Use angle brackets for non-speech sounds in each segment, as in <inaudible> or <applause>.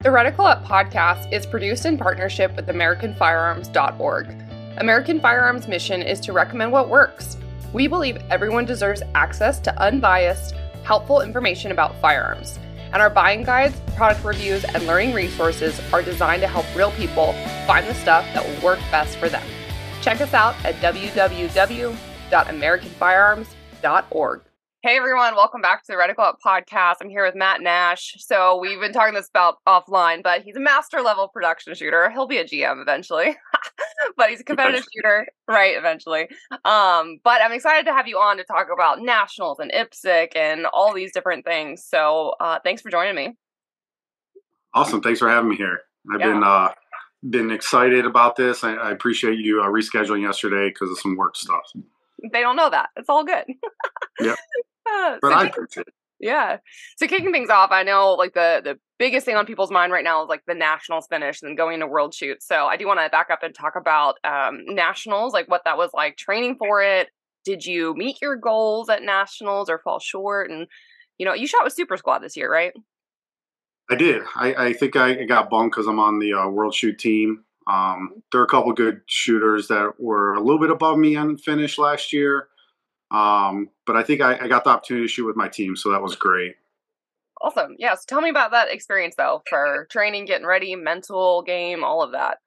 The Reticle Up podcast is produced in partnership with AmericanFirearms.org. American Firearms' mission is to recommend what works. We believe everyone deserves access to unbiased, helpful information about firearms, and our buying guides, product reviews, and learning resources are designed to help real people find the stuff that will work best for them. Check us out at www.americanfirearms.org. Hey everyone, welcome back to the Reticle Up podcast. I'm here with Matt Nash. So we've been talking this about offline, but he's a master level production shooter. He'll be a GM eventually, <laughs> but he's a competitive shooter, right? Eventually. Um, but I'm excited to have you on to talk about nationals and IPSC and all these different things. So uh, thanks for joining me. Awesome. Thanks for having me here. I've yeah. been uh, been excited about this. I, I appreciate you uh, rescheduling yesterday because of some work stuff. They don't know that. It's all good. <laughs> yep. but so I appreciate it. Yeah. So kicking things off, I know like the the biggest thing on people's mind right now is like the nationals finish and going to world shoot. So I do want to back up and talk about um, nationals, like what that was like training for it. Did you meet your goals at nationals or fall short? And you know, you shot with Super Squad this year, right? I did. I, I think I got bumped because I'm on the uh, world shoot team. Um, there are a couple good shooters that were a little bit above me on finish last year. Um, but I think I, I, got the opportunity to shoot with my team, so that was great. Awesome. Yeah. So tell me about that experience though, for training, getting ready, mental game, all of that.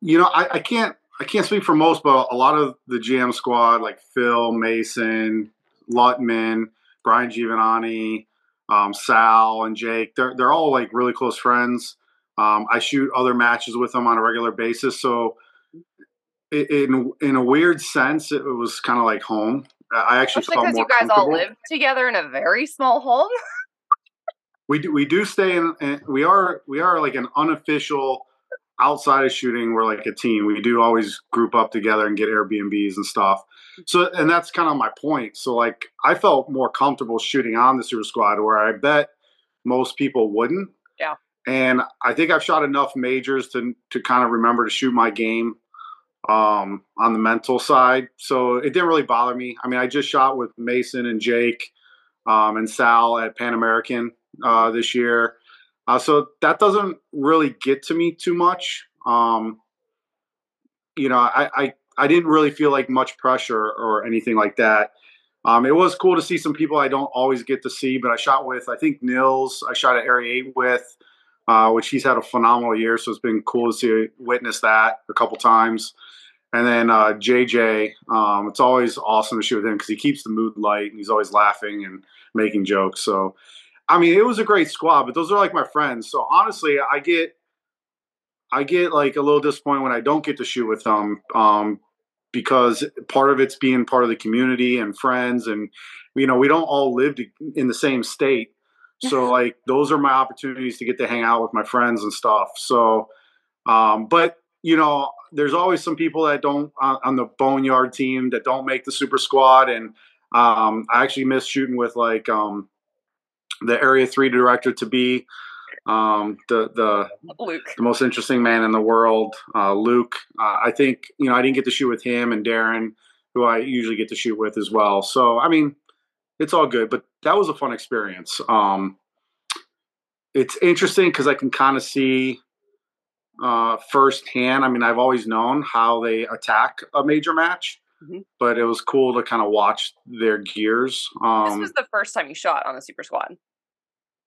You know, I, I can't I can't speak for most, but a lot of the GM squad, like Phil Mason, Lutman, Brian Giovanni, um, Sal, and Jake, they're they're all like really close friends. Um, I shoot other matches with them on a regular basis, so in in a weird sense, it was kind of like home. I actually Especially because you guys all live together in a very small home. <laughs> we do we do stay in, in, we are we are like an unofficial outside of shooting we're like a team. We do always group up together and get airbnbs and stuff. So and that's kind of my point. So like i felt more comfortable shooting on the super squad where i bet most people wouldn't. Yeah and i think i've shot enough majors to to kind of remember to shoot my game um, on the mental side. So it didn't really bother me. I mean, I just shot with Mason and Jake um, and Sal at Pan American uh, this year. Uh, so that doesn't really get to me too much. Um, you know, I, I, I didn't really feel like much pressure or anything like that. Um, it was cool to see some people I don't always get to see, but I shot with, I think, Nils, I shot at Area 8 with, uh, which he's had a phenomenal year. So it's been cool to see, witness that a couple times. And then uh, JJ, um, it's always awesome to shoot with him because he keeps the mood light and he's always laughing and making jokes. So, I mean, it was a great squad, but those are like my friends. So honestly, I get, I get like a little disappointed when I don't get to shoot with them um, because part of it's being part of the community and friends, and you know, we don't all live to, in the same state. So like those are my opportunities to get to hang out with my friends and stuff. So, um, but you know, there's always some people that don't on, on, the boneyard team that don't make the super squad, and um, I actually miss shooting with like um, the area three director to be um, the the Luke. the most interesting man in the world, uh, Luke. Uh, I think you know I didn't get to shoot with him and Darren, who I usually get to shoot with as well. So I mean, it's all good, but that was a fun experience. Um, it's interesting because I can kind of see uh, firsthand. I mean, I've always known how they attack a major match, mm-hmm. but it was cool to kind of watch their gears. Um, this was the first time you shot on the Super Squad.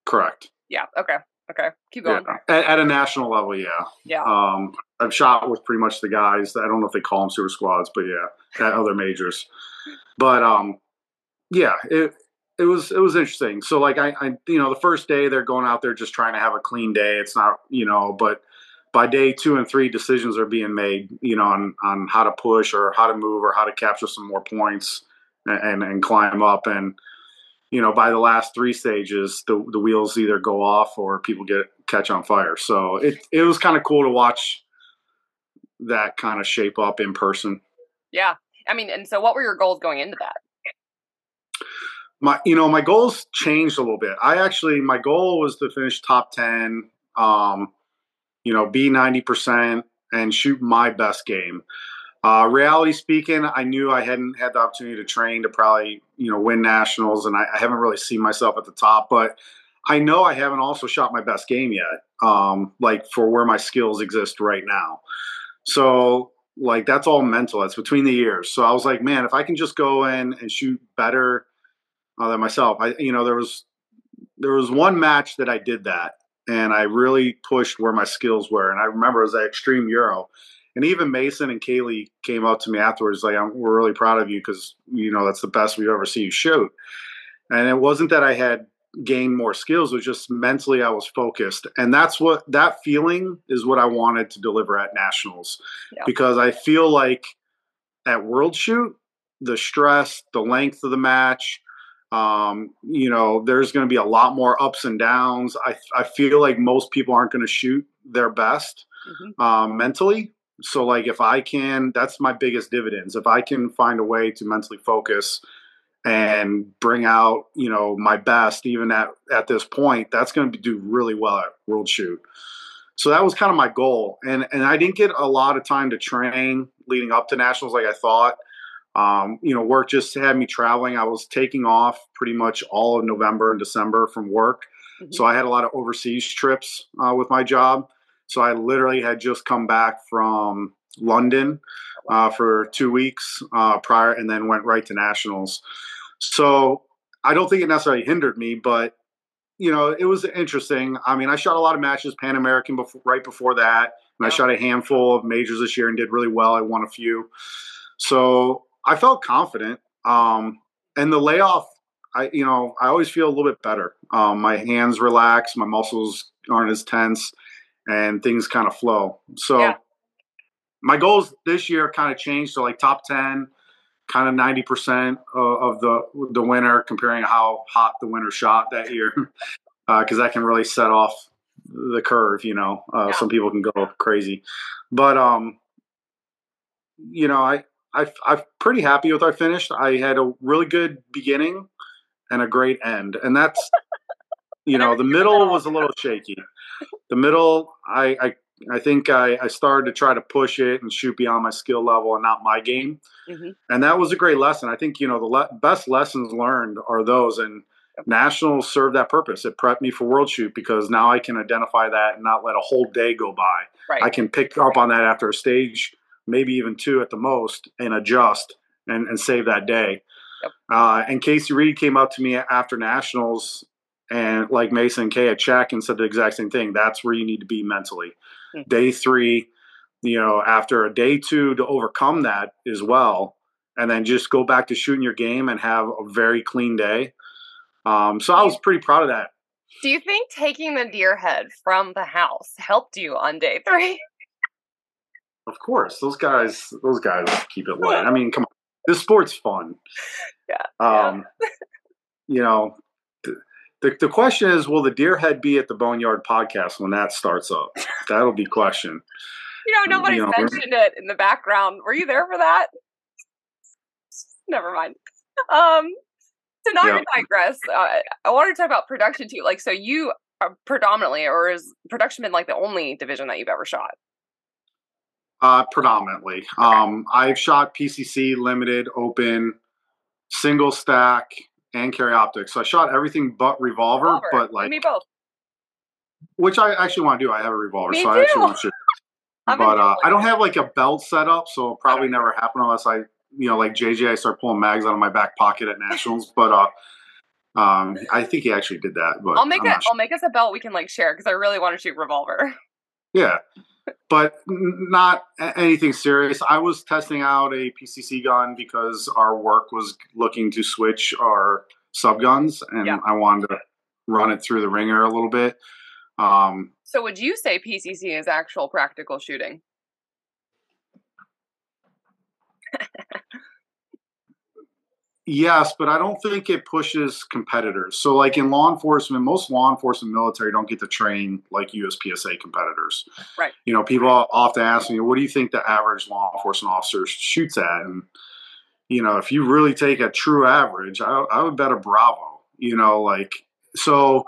Correct. Yeah. Okay. Okay. Keep going. Yeah. At, at, a national level, yeah. Yeah. Um, I've shot with pretty much the guys. I don't know if they call them super squads, but yeah, at other majors. But um, yeah, it it was it was interesting. So like I, I you know the first day they're going out there just trying to have a clean day. It's not you know, but by day two and three, decisions are being made, you know, on, on how to push or how to move or how to capture some more points and, and, and climb up. And, you know, by the last three stages, the, the wheels either go off or people get catch on fire. So it it was kind of cool to watch that kind of shape up in person. Yeah. I mean, and so what were your goals going into that? My you know, my goals changed a little bit. I actually my goal was to finish top 10 um you know, be 90% and shoot my best game. Uh, reality speaking, I knew I hadn't had the opportunity to train to probably, you know, win nationals, and I, I haven't really seen myself at the top. But I know I haven't also shot my best game yet, um, like for where my skills exist right now. So, like, that's all mental. It's between the years. So I was like, man, if I can just go in and shoot better uh, than myself, I, you know, there was there was one match that I did that, and I really pushed where my skills were. And I remember it was that Extreme Euro and even Mason and Kaylee came up to me afterwards, like, "We're really proud of you because you know that's the best we've ever seen you shoot." And it wasn't that I had gained more skills; it was just mentally I was focused, and that's what that feeling is what I wanted to deliver at nationals, yeah. because I feel like at World Shoot, the stress, the length of the match. Um, you know, there's going to be a lot more ups and downs. I, I feel like most people aren't going to shoot their best mm-hmm. um, mentally. So like if i can that's my biggest dividends. If i can find a way to mentally focus and bring out you know my best even at at this point that's going to do really well at world shoot. So that was kind of my goal. And and i didn't get a lot of time to train leading up to nationals like i thought um, you know work just had me traveling i was taking off pretty much all of november and december from work mm-hmm. so i had a lot of overseas trips uh, with my job so I literally had just come back from London uh, for two weeks uh, prior, and then went right to nationals. So I don't think it necessarily hindered me, but you know, it was interesting. I mean, I shot a lot of matches, Pan American, before, right before that, and I shot a handful of majors this year and did really well. I won a few, so I felt confident. Um, and the layoff, I you know, I always feel a little bit better. Um, my hands relax, my muscles aren't as tense and things kind of flow. So yeah. my goals this year kind of changed to like top 10, kind of 90% of the the winner comparing how hot the winner shot that year. Because <laughs> uh, that can really set off the curve, you know. Uh, yeah. Some people can go crazy, but um, you know, I I I'm pretty happy with our finish. I had a really good beginning and a great end, and that's <laughs> you know the middle was a little shaky the middle, I, I I think I, I, started to try to push it and shoot beyond my skill level and not my game. Mm-hmm. And that was a great lesson. I think, you know, the le- best lessons learned are those. And nationals served that purpose. It prepped me for world shoot because now I can identify that and not let a whole day go by. Right. I can pick up on that after a stage, maybe even two at the most, and adjust and, and save that day. Yep. Uh, and Casey Reed came up to me after nationals and like Mason K at check and said the exact same thing. That's where you need to be mentally. Mm-hmm. Day three, you know, after a day two to overcome that as well, and then just go back to shooting your game and have a very clean day. Um, so I was pretty proud of that. Do you think taking the deer head from the house helped you on day three? Of course, those guys, those guys keep it light. <laughs> I mean, come on, this sport's fun. Yeah. Um, yeah. you know, the, the question is, will the deer head be at the Boneyard podcast when that starts up? That'll be question. You know, nobody you know, mentioned it in the background. Were you there for that? Never mind. Um, so not yeah. to digress, uh, I wanted to talk about production too. Like, so you are predominantly, or is production been like the only division that you've ever shot? Uh, predominantly. Um, I've shot PCC, limited, open, single stack, and carry optics. So I shot everything but revolver, revolver. but like me both. Which I actually want to do. I have a revolver, me so too. I actually want to. <laughs> but uh, I don't have like a belt set up, so probably never happen unless I, you know, like JJ, I start pulling mags out of my back pocket at nationals. but uh, um, I think he actually did that. But I'll make it. Sure. I'll make us a belt we can like share because I really want to shoot revolver. Yeah, but not anything serious. I was testing out a PCC gun because our work was looking to switch our sub guns, and yeah. I wanted to run it through the ringer a little bit. Um, so, would you say PCC is actual practical shooting? <laughs> Yes, but I don't think it pushes competitors. So, like in law enforcement, most law enforcement military don't get to train like USPSA competitors. Right. You know, people often ask me, "What do you think the average law enforcement officer shoots at?" And you know, if you really take a true average, I, I would bet a Bravo. You know, like so.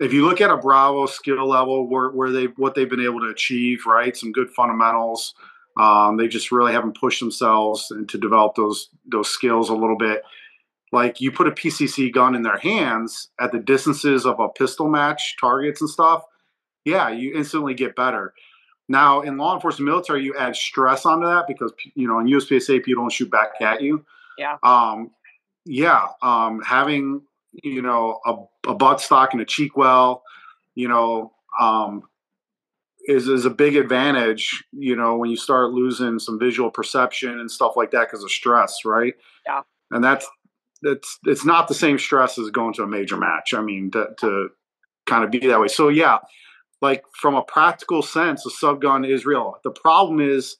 If you look at a Bravo skill level, where, where they what they've been able to achieve, right? Some good fundamentals. Um, they just really haven't pushed themselves and to develop those those skills a little bit. Like you put a PCC gun in their hands at the distances of a pistol match targets and stuff, yeah, you instantly get better. Now in law enforcement military, you add stress onto that because you know in USPSA people don't shoot back at you. Yeah. Um, yeah. Um, having you know a, a butt stock and a cheek well, you know, um, is is a big advantage, you know, when you start losing some visual perception and stuff like that because of stress, right? Yeah. And that's that's it's not the same stress as going to a major match. I mean, to, to kind of be that way. So yeah, like from a practical sense, a sub gun is real. The problem is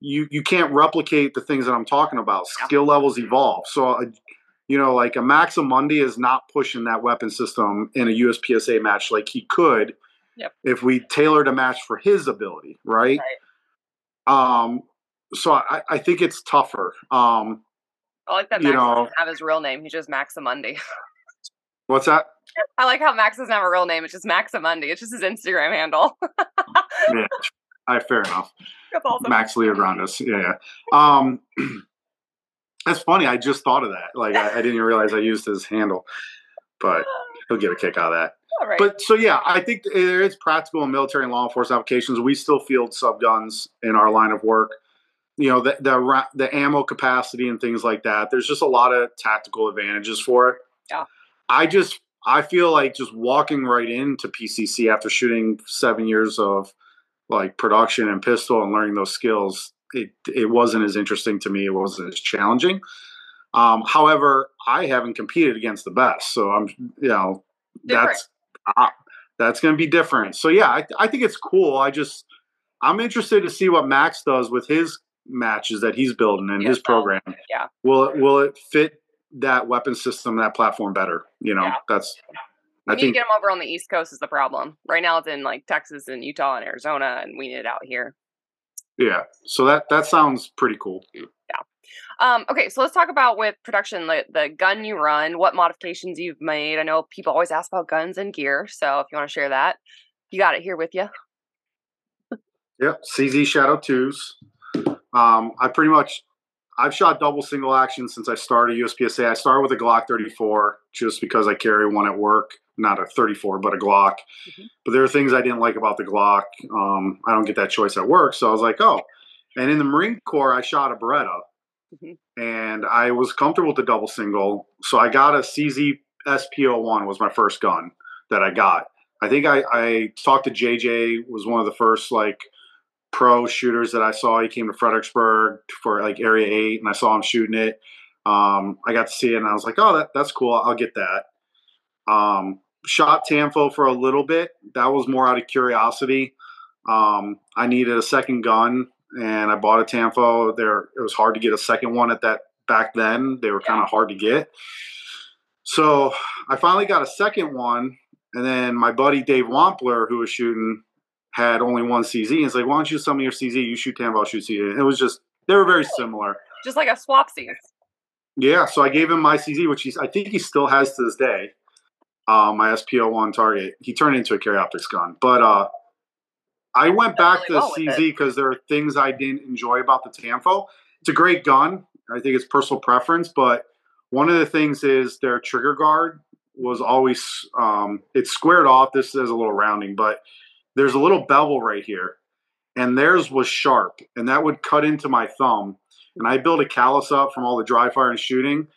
you you can't replicate the things that I'm talking about. Skill levels evolve. So a, you know, like a Maximundi is not pushing that weapon system in a USPSA match like he could Yep. if we tailored a match for his ability, right? Um, so I, I think it's tougher. Um, I like that You Max know- doesn't have his real name. He's just Maximundi. <laughs> what's that? <laughs> I like how Max doesn't have a real name. It's just Maximundi. It's just his Instagram handle. <laughs> Yeah, I fair enough. That's awesome. Max. Yeah, yeah. Um, <clears throat> that's funny. I just thought of that. Like I, I didn't even realize I used his handle, but he'll get a kick out of that. All right. But so yeah, I think there is practical and military and law enforcement applications. We still field sub guns in our line of work. You know the the the ammo capacity and things like that. There's just a lot of tactical advantages for it. Yeah. I just I feel like just walking right into PCC after shooting seven years of like production and pistol and learning those skills. It it wasn't as interesting to me. It wasn't as challenging. Um, however, I haven't competed against the best, so I'm you know Different. that's uh, that's going to be different. So yeah, I, I think it's cool. I just I'm interested to see what Max does with his matches that he's building and his program. Yeah. Will it will it fit that weapon system, that platform better? You know, Yeah. that's we I need to think get him over on the East Coast is the problem. Right now it's in like Texas and Utah and Arizona, and we need it out here. yeah. So that that sounds pretty cool. Um, okay, so let's talk about with production the, the gun you run, what modifications you've made. I know people always ask about guns and gear, so if you want to share that, you got it here with you. Yep, CZ Shadow twos. Um, I pretty much I've shot double single action since I started USPSA. I started with a Glock 34 just because I carry one at work, not a 34, but a Glock. Mhm. But there are things I didn't like about the Glock. Um, I don't get that choice at work, so I was like, oh. And in the Marine Corps, I shot a Beretta, And I was comfortable with the double single, so I got a CZ SP01 was my first gun that I got. I think I, I talked to JJ was one of the first like pro shooters that I saw. He came to Fredericksburg for like Area Eight, and I saw him shooting it. Um, I got to see it, and I was like, "Oh, that, that's cool. I'll get that." Um, shot Tanfo for a little bit. That was more out of curiosity. Um, I needed a second gun, and I bought a Tanfo. There, it was hard to get a second one at that back then. They were kind of hard to get. So I finally got a second one, and then my buddy Dave Wampler, who was shooting, had only one CZ. And it's like, why don't you sell me your CZ? You shoot Tanfo, I'll shoot CZ. And it was just they were very similar. Just like a swapsies. Yeah, so I gave him my CZ, which he's I think he still has to this day. Uh, my SP01 target. He turned it into a carry optics gun, but uh, I went back really to CZ because there are things I didn't enjoy about the Tanfo. It's a great gun. I think it's personal preference, but one of the things is their trigger guard was always um, it's squared off. This is a little rounding, but there's a little bevel right here, and theirs was sharp, and that would cut into my thumb. And I built a callus up from all the dry fire and shooting,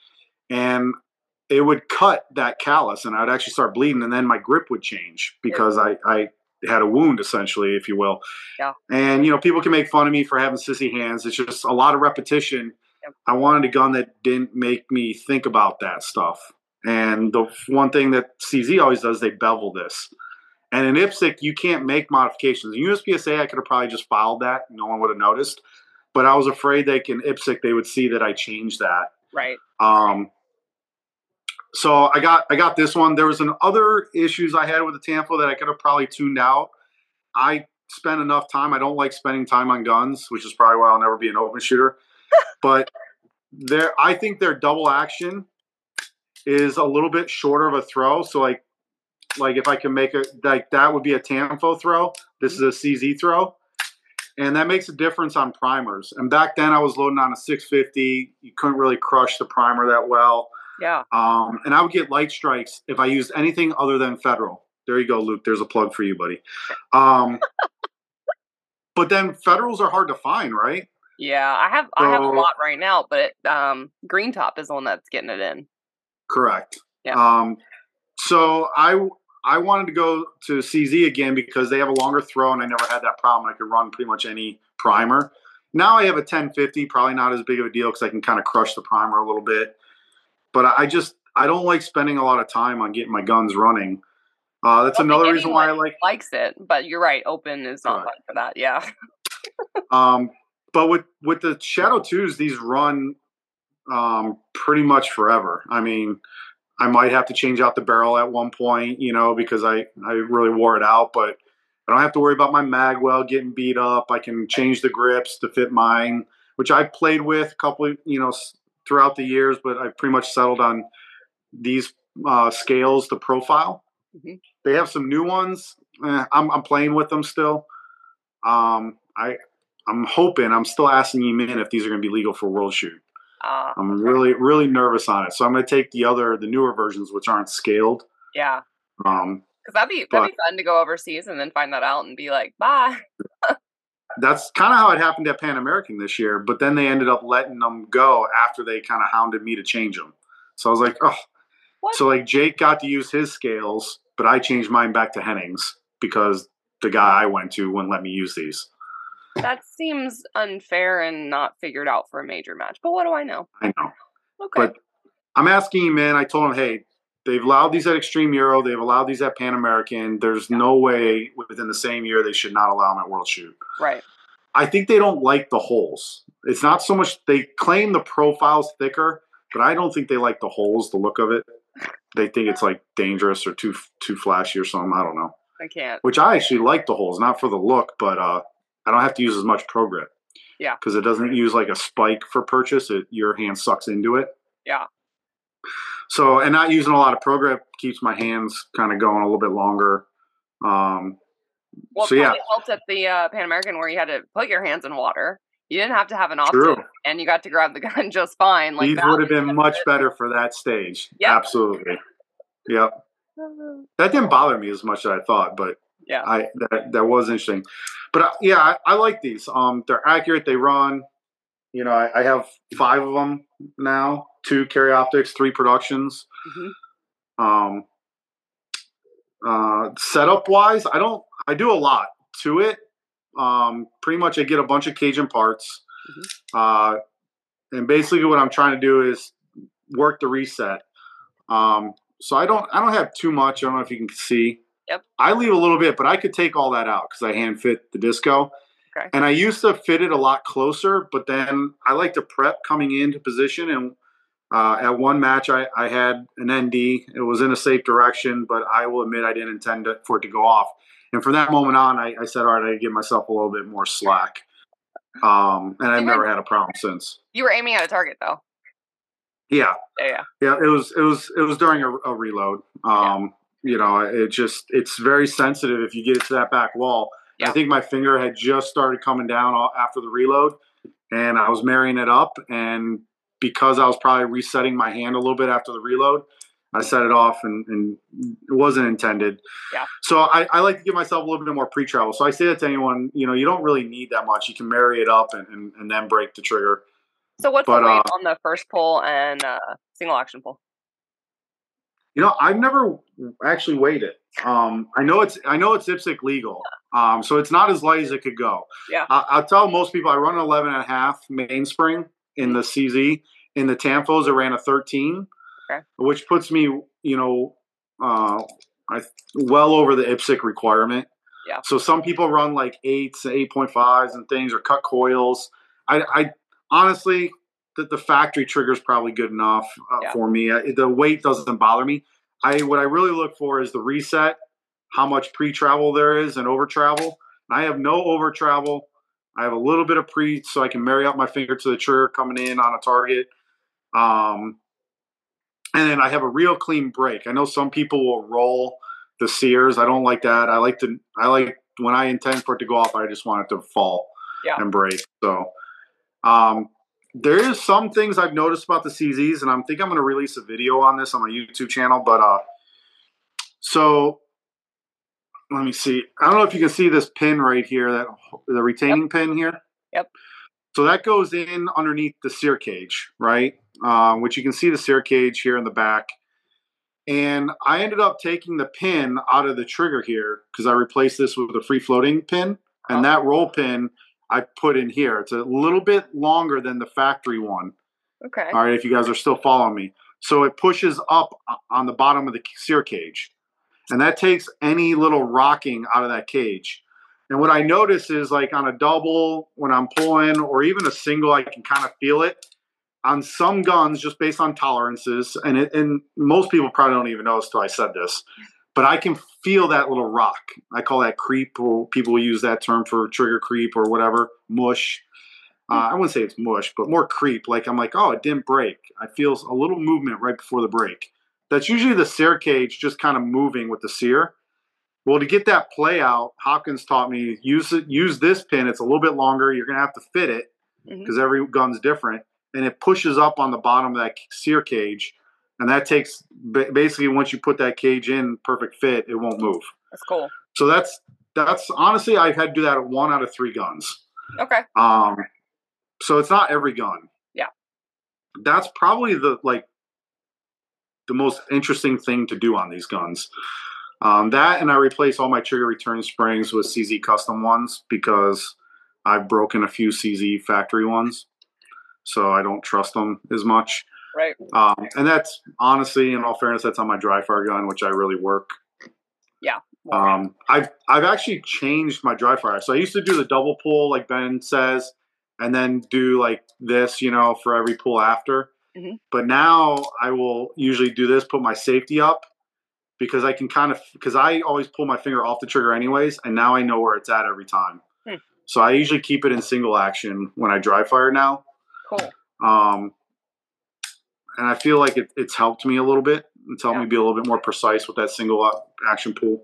and it would cut that callus, and I'd actually start bleeding, and then my grip would change because I, I had a wound essentially, if you will. Yeah. And you know, people can make fun of me for having sissy hands. It's just a lot of repetition. Yep. I wanted a gun that didn't make me think about that stuff. And the one thing that CZ always does, they bevel this. And in IPSC, you can't make modifications. In USPSA, I could have probably just filed that. No one would have noticed. But I was afraid they can IPSC, they would see that I changed that. Right. Um, so I got I got this one. There was an other issues I had with the Tampa that I could have probably tuned out. I spent enough time. I don't like spending time on guns, which is probably why I'll never be an open shooter. <laughs> but there, I think their double action is a little bit shorter of a throw. So like, like if I can make a like that would be a Tanfo throw. This is a CZ throw, and that makes a difference on primers. And back then I was loading on a 650. You couldn't really crush the primer that well. Yeah. Um, and I would get light strikes if I used anything other than Federal. There you go, Luke. There's a plug for you, buddy. Um, <laughs> but then Federals are hard to find, right? Yeah, I have I have a lot right now, but um, Green Top is the one that's getting it in. Correct. Yeah. Um, so I I wanted to go to CZ again because they have a longer throw, and I never had that problem. I could run pretty much any primer. Now I have a 1050, probably not as big of a deal because I can kind of crush the primer a little bit. But I just I don't like spending a lot of time on getting my guns running. Uh, that's I don't think another reason why I like Likes it, but you're right. Open is not fun for that. Yeah. <laughs> Um, but with with the Shadow Twos, these run um, pretty much forever. I mean, I might have to change out the barrel at one point, you know, because I I really wore it out. But I don't have to worry about my mag well getting beat up. I can change the grips to fit mine, which I played with a couple, you know, throughout the years. But I pretty much settled on these uh, scales, the profile. Mhm. They have some new ones. Eh, I'm I'm playing with them still. Um, I I'm hoping I'm still asking you in if these are going to be legal for World Shoot. Uh, I'm really really nervous on it. So I'm going to take the other the newer versions which aren't scaled. yeah. Um, Because that'd be that'd be fun to go overseas and then find that out and be like, bye. <laughs> that's kind of how it happened at Pan American this year. But then they ended up letting them go after they kind of hounded me to change them. So I was like, oh. What? So like Jake got to use his scales, but I changed mine back to Hennings because the guy I went to wouldn't let me use these. That seems unfair and not figured out for a major match. But what do I know? I know. Okay. But I'm asking him, man. I told him, hey, they've allowed these at Extreme Euro. They've allowed these at Pan American. There's no way within the same year they should not allow them at World Shoot. right. I think they don't like the holes. It's not so much they claim the profile's thicker, but I don't think they like the holes, the look of it. They think it's like dangerous or too too flashy or something. I don't know. I can't. Which I actually like the holes, not for the look, but uh, I don't have to use as much pro grip. Yeah. Because it doesn't use like a spike for purchase. It your hand sucks into it. Yeah. So and not using a lot of pro grip keeps my hands kind of going a little bit longer. Um, Well, so it yeah, probably helped at the uh, Pan American where you had to put your hands in water. You didn't have to have an optic, and you got to grab the <laughs> gun just fine. Like these would have been much better for that stage. Yeah. Absolutely. Yep. <sighs> That didn't bother me as much as I thought, but Yeah. I that, that was interesting. But uh, yeah, I, I like these. Um, they're accurate. They run. You know, I, I have five of them now. Two carry optics, three productions. Mhm. Um, uh, setup wise, I don't. I do a lot to it. Um, pretty much, I get a bunch of Cajun parts, uh, and basically, what I'm trying to do is work the reset. Um, so I don't. I don't have too much. I don't know if you can see. Yep. I leave a little bit, but I could take all that out because I hand fit the disco. Okay. And I used to fit it a lot closer, but then I like to prep coming into position. And uh, at one match, I, I had an ND. It was in a safe direction, but I will admit I didn't intend it, for it to go off. And from that moment on, I, I said, all right, I give myself a little bit more slack. Um, and I've never had a problem since. You were aiming at a target though. Yeah, Yeah, yeah. yeah. It was it was it was during a, a reload. Um, You know, it just it's very sensitive if you get it to that back wall. Yeah. I think my finger had just started coming down after the reload, and I was marrying it up. And because I was probably resetting my hand a little bit after the reload, I set it off, and, and it wasn't intended. Yeah. So I, I like to give myself a little bit more pre-travel. So I say that to anyone, you know, you don't really need that much. You can marry it up and, and, and then break the trigger. So what's But, the weight uh, on the first pull and uh, single action pull? You know, I've never actually weighed it. Um, I know it's I know it's IPSC legal, um, so it's not as light as it could go. Yeah. I, I'll tell most people I run an 11 and a half mainspring in the CZ. In the Tanfos, I ran a 13, Okay. which puts me, you know, uh, I well over the IPSC requirement. Yeah. So some people run like eights, eight point fives, and things, or cut coils. I, I honestly, the, the factory trigger is probably good enough uh, Yeah. for me. Uh, The weight doesn't bother me. I what I really look for is the reset, how much pre-travel there is and over travel. I have no over travel. I have a little bit of pre, so I can marry up my finger to the trigger coming in on a target. Um, and then I have a real clean break. I know some people will roll the sears. I don't like that. I like to. I like when I intend for it to go off. I just want it to fall Yeah. and break. So, um, there is some things I've noticed about the CZs, and I'm think I'm going to release a video on this on my YouTube channel. But uh, so let me see. I don't know if you can see this pin right here, that the retaining pin here. Yep. So that goes in underneath the sear cage, right? Um, which you can see the sear cage here in the back. And I ended up taking the pin out of the trigger here because I replaced this with a free floating pin. And that roll pin I put in here. It's a little bit longer than the factory one. Okay. All right, if you guys are still following me. So it pushes up on the bottom of the sear cage. And that takes any little rocking out of that cage. And what I notice is like on a double, when I'm pulling, or even a single, I can kind of feel it. On some guns, just based on tolerances, and it, and most people probably don't even notice till I said this, but I can feel that little rock. I call that creep, or people use that term for trigger creep or whatever, mush. Uh, I wouldn't say it's mush, but more creep. Like I'm like, oh, it didn't break. I feel a little movement right before the break. That's usually the sear cage just kind of moving with the sear. Well, to get that play out, Hopkins taught me use it. Use this pin. It's a little bit longer. You're gonna have to fit it because every gun's different, and it pushes up on the bottom of that sear cage, and that takes basically once you put that cage in perfect fit, it won't move. That's cool. So that's that's honestly I've had to do that at one out of three guns. Okay. Um, so it's not every gun. Yeah. That's probably the like the most interesting thing to do on these guns. Um, that and I replace all my trigger return springs with CZ custom ones because I've broken a few CZ factory ones, so I don't trust them as much. Right. Um, and that's honestly, in all fairness, that's on my dry fire gun, which I really work. Yeah. Um, I've I've actually changed my dry fire. So I used to do the double pull, like Ben says, and then do like this, you know, for every pull after. Mhm. But now I will usually do this, put my safety up, because I can kind of because I always pull my finger off the trigger anyways, and now I know where it's at every time. Hmm. So I usually keep it in single action when I dry fire now. Cool. Um, and I feel like it, it's helped me a little bit. It's helped Yeah. me be a little bit more precise with that single action pull.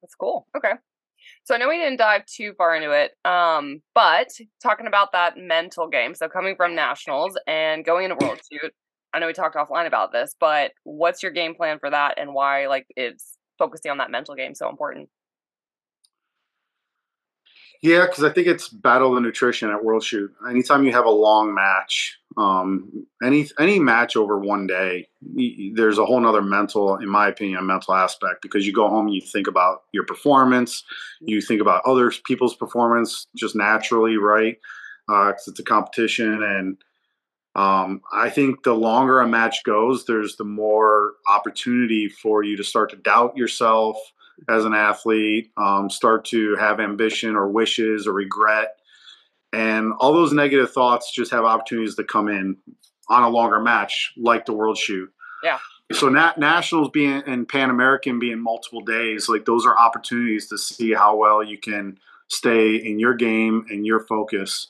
That's cool. Okay. So I know we didn't dive too far into it, um, but talking about that mental game. So coming from nationals and going into World Shoot, I know we talked offline about this, but what's your game plan for that, and why like is focusing on that mental game so important? Yeah, because I think it's battle of nutrition at World Shoot. Anytime you have a long match, um, any any match over one day, there's a whole nother mental, in my opinion, a mental aspect because you go home and you think about your performance, you think about other people's performance just naturally, right? Because it's a competition, and um, I think the longer a match goes, there's the more opportunity for you to start to doubt yourself as an athlete, um, start to have ambition or wishes or regret. And all those negative thoughts just have opportunities to come in on a longer match, like the World Shoot. Yeah. So nat- nationals being and Pan American being multiple days, like those are opportunities to see how well you can stay in your game and your focus.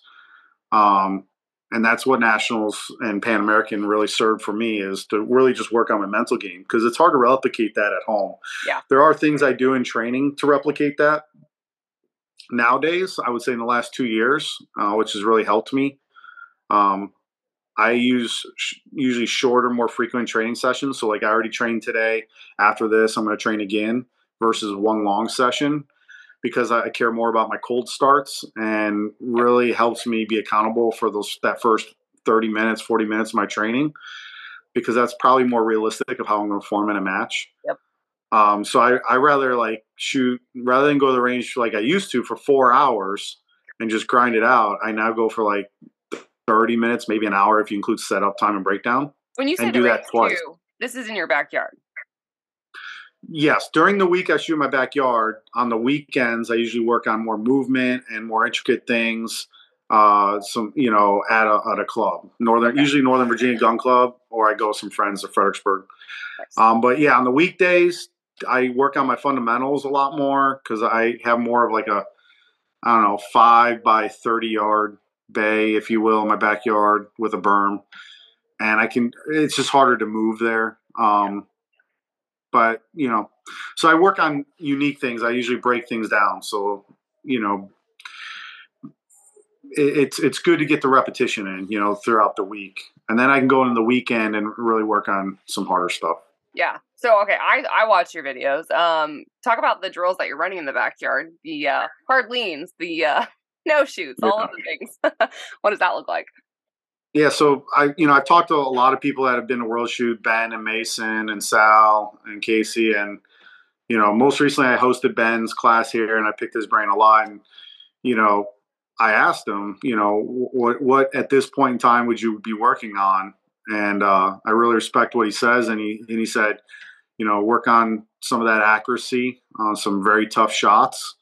Um, and that's what nationals and Pan American really served for me is to really just work on my mental game because it's hard to replicate that at home. Yeah. There are things I do in training to replicate that. Nowadays, I would say in the last two years, uh, which has really helped me. Um, I use sh- usually shorter, more frequent training sessions. So, like I already trained today. After this, I'm going to train again versus one long session because I care more about my cold starts and really helps me be accountable for those that first 30 minutes, 40 minutes of my training because that's probably more realistic of how I'm going to perform in a match. Yep. Um, so I, I rather like shoot rather than go to the range like I used to for four hours and just grind it out. I now go for like 30 minutes, maybe an hour if you include setup time and breakdown. When you say And do that twice. too, this is in your backyard. Yes, during the week I shoot in my backyard. On the weekends, I usually work on more movement and more intricate things. uh, some you know at a at a club, northern Okay. usually Northern Virginia Gun Club, or I go with some friends to Fredericksburg. Nice. Um, but yeah, on the weekdays, I work on my fundamentals a lot more because I have more of like a, I don't know, five by 30 yard bay, if you will, in my backyard with a berm. And I can, it's just harder to move there. Um, but, you know, so I work on unique things. I usually break things down. So, you know, it, it's, it's good to get the repetition in, you know, throughout the week. And then I can go in the weekend and really work on some harder stuff. Yeah. So okay, I I watch your videos. Um, talk about the drills that you're running in the backyard, the uh, hard leans, the uh, <laughs> no shoots, all of the things. <laughs> what does that look like? Yeah, so I, you know, I've talked to a lot of people that have been to World Shoot, Ben and Mason and Sal and Casey, and you know, most recently I hosted Ben's class here, and I picked his brain a lot. And you know, I asked him, you know, what what at this point in time would you be working on? And uh, I really respect what he says, and he and he said, you know, work on some of that accuracy on some very tough shots,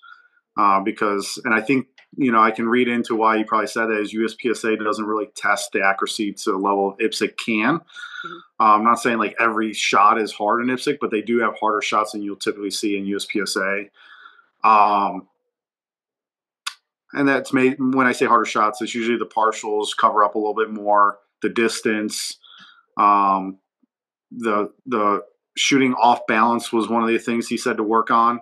uh, because, and I think you know, I can read into why you probably said that is USPSA doesn't really test the accuracy to the level IPSC can. Mhm. Uh, I'm not saying like every shot is hard in IPSC, but they do have harder shots than you'll typically see in USPSA. Um, and that's made when I say harder shots, it's usually the partials cover up a little bit more, the distance, um, the the shooting off balance was one of the things he said to work on.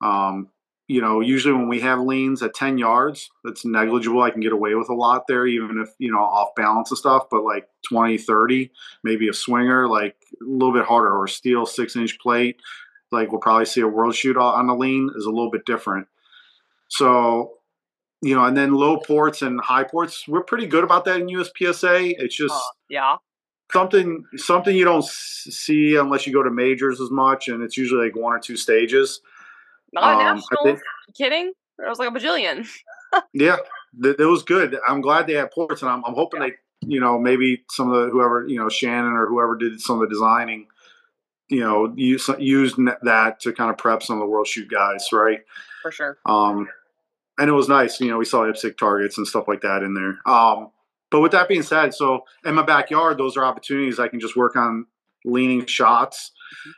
Um, you know, usually when we have leans at 10 yards, that's negligible. I can get away with a lot there, even if, you know, off balance and stuff, but like 20, 30, maybe a swinger, like a little bit harder, or a steel six inch plate, like we'll probably see a world shoot on the lean is a little bit different. So, you know, and then low ports and high ports, we're pretty good about that in USPSA. It's just, Uh, yeah. something something you don't see unless you go to majors as much and it's usually like one or two stages Not Um, nationals. think- You kidding? There was like a bajillion. <laughs> yeah th- it was good i'm glad they had ports and i'm, I'm hoping they you know maybe some of the whoever you know shannon or whoever did some of the designing you know use used that to kind of prep some of the world shoot guys right For sure. um and it was nice you know we saw IPSC targets and stuff like that in there um but with that being said so in my backyard those are opportunities i can just work on leaning shots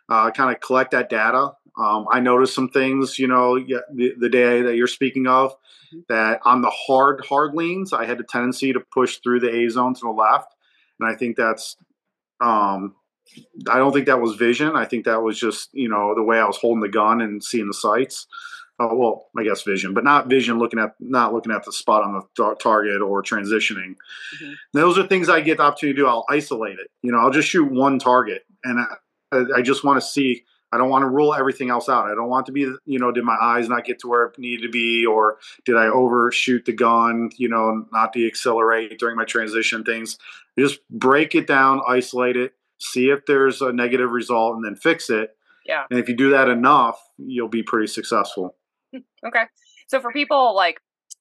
uh, kind of collect that data um, i noticed some things you know the, the day that you're speaking of Mhm. that on the hard hard leans i had a tendency to push through the a zone to the left and i think that's um, i don't think that was vision i think that was just you know the way i was holding the gun and seeing the sights Oh well, I guess vision, but not vision. Looking at not looking at the spot on the tar- target or transitioning. Mhm. Those are things I get the opportunity to do. I'll isolate it. You know, I'll just shoot one target, and I, I just want to see. I don't want to rule everything else out. I don't want to be, you know, did my eyes not get to where it needed to be, or did I overshoot the gun? You know, not de-accelerate during my transition things. Just break it down, isolate it, see if there's a negative result, and then fix it. Yeah. And if you do that enough, you'll be pretty successful. Okay. So for people like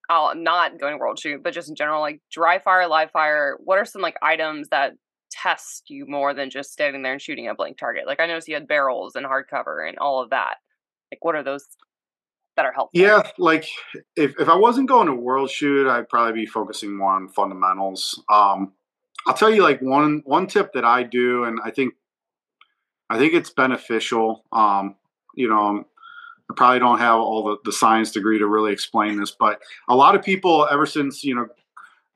uh, not going world shoot, but just in general, like dry fire, live fire, what are some like items that test you more than just standing there and shooting a blank target? Like I noticed you had barrels and hardcover and all of that. Like what are those that are helpful? Yeah, like if, if I wasn't going to world shoot, I'd probably be focusing more on fundamentals. Um, I'll tell you like one one tip that I do, and I think I think it's beneficial. Um, you know, I probably don't have all the, the science degree to really explain this, but a lot of people, ever since you know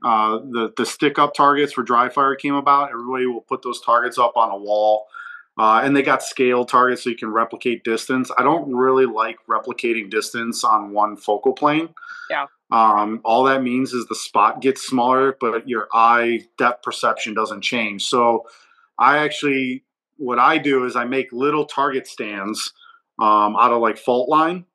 uh, the the stick up targets for dry fire came about, everybody will put those targets up on a wall. Uh, and they got scale targets so you can replicate distance. I don't really like replicating distance on one focal plane. Yeah. Um, all that means is the spot gets smaller, but your eye depth perception doesn't change. So I actually, what I do is I make little target stands um, out of like fault line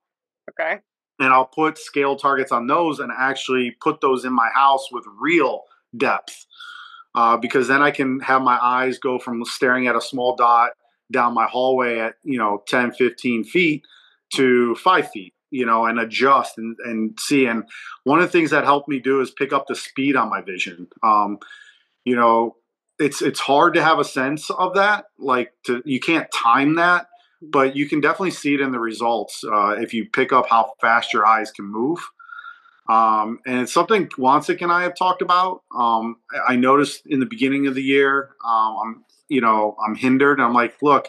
Okay. And I'll put scale targets on those and actually put those in my house with real depth. Uh, because then I can have my eyes go from staring at a small dot down my hallway at, you know, 10, 15 feet to five feet, you know, and adjust and, and see. And one of the things that helped me do is pick up the speed on my vision. Um, you know, it's it's hard to have a sense of that. Like to you can't time that, but you can definitely see it in the results uh, if you pick up how fast your eyes can move. Um, and it's something Hwansik and I have talked about. Um, I noticed in the beginning of the year, um, I'm, you know, I'm hindered. I'm like, look,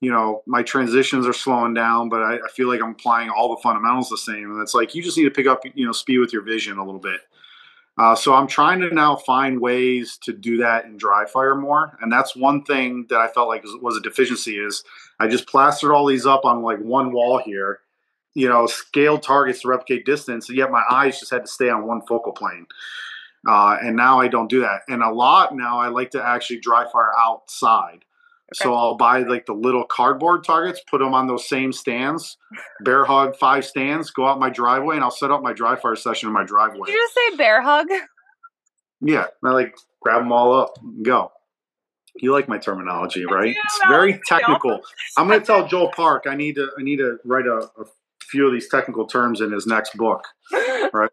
you know, my transitions are slowing down, but I, I, feel like I'm applying all the fundamentals the same. And it's like you just need to pick up, you know, speed with your vision a little bit. Uh, so I'm trying to now find ways to do that in dry fire more, and that's one thing that I felt like was, was a deficiency. Is I just plastered all these up on like one wall here, you know, scaled targets to replicate distance, and yet my eyes just had to stay on one focal plane. Uh, and now I don't do that. And a lot now I like to actually dry fire outside. Okay. So I'll buy like the little cardboard targets, put them on those same stands, bear hug five stands, go out my driveway, and I'll set up my dry fire session in my driveway. Did you just say bear hug? Yeah, I like grab them all up and go. You like my terminology, right? It's very technical. I'm going to tell Joel Park I need to I need to write a, a few of these technical terms in his next book. <laughs> Right?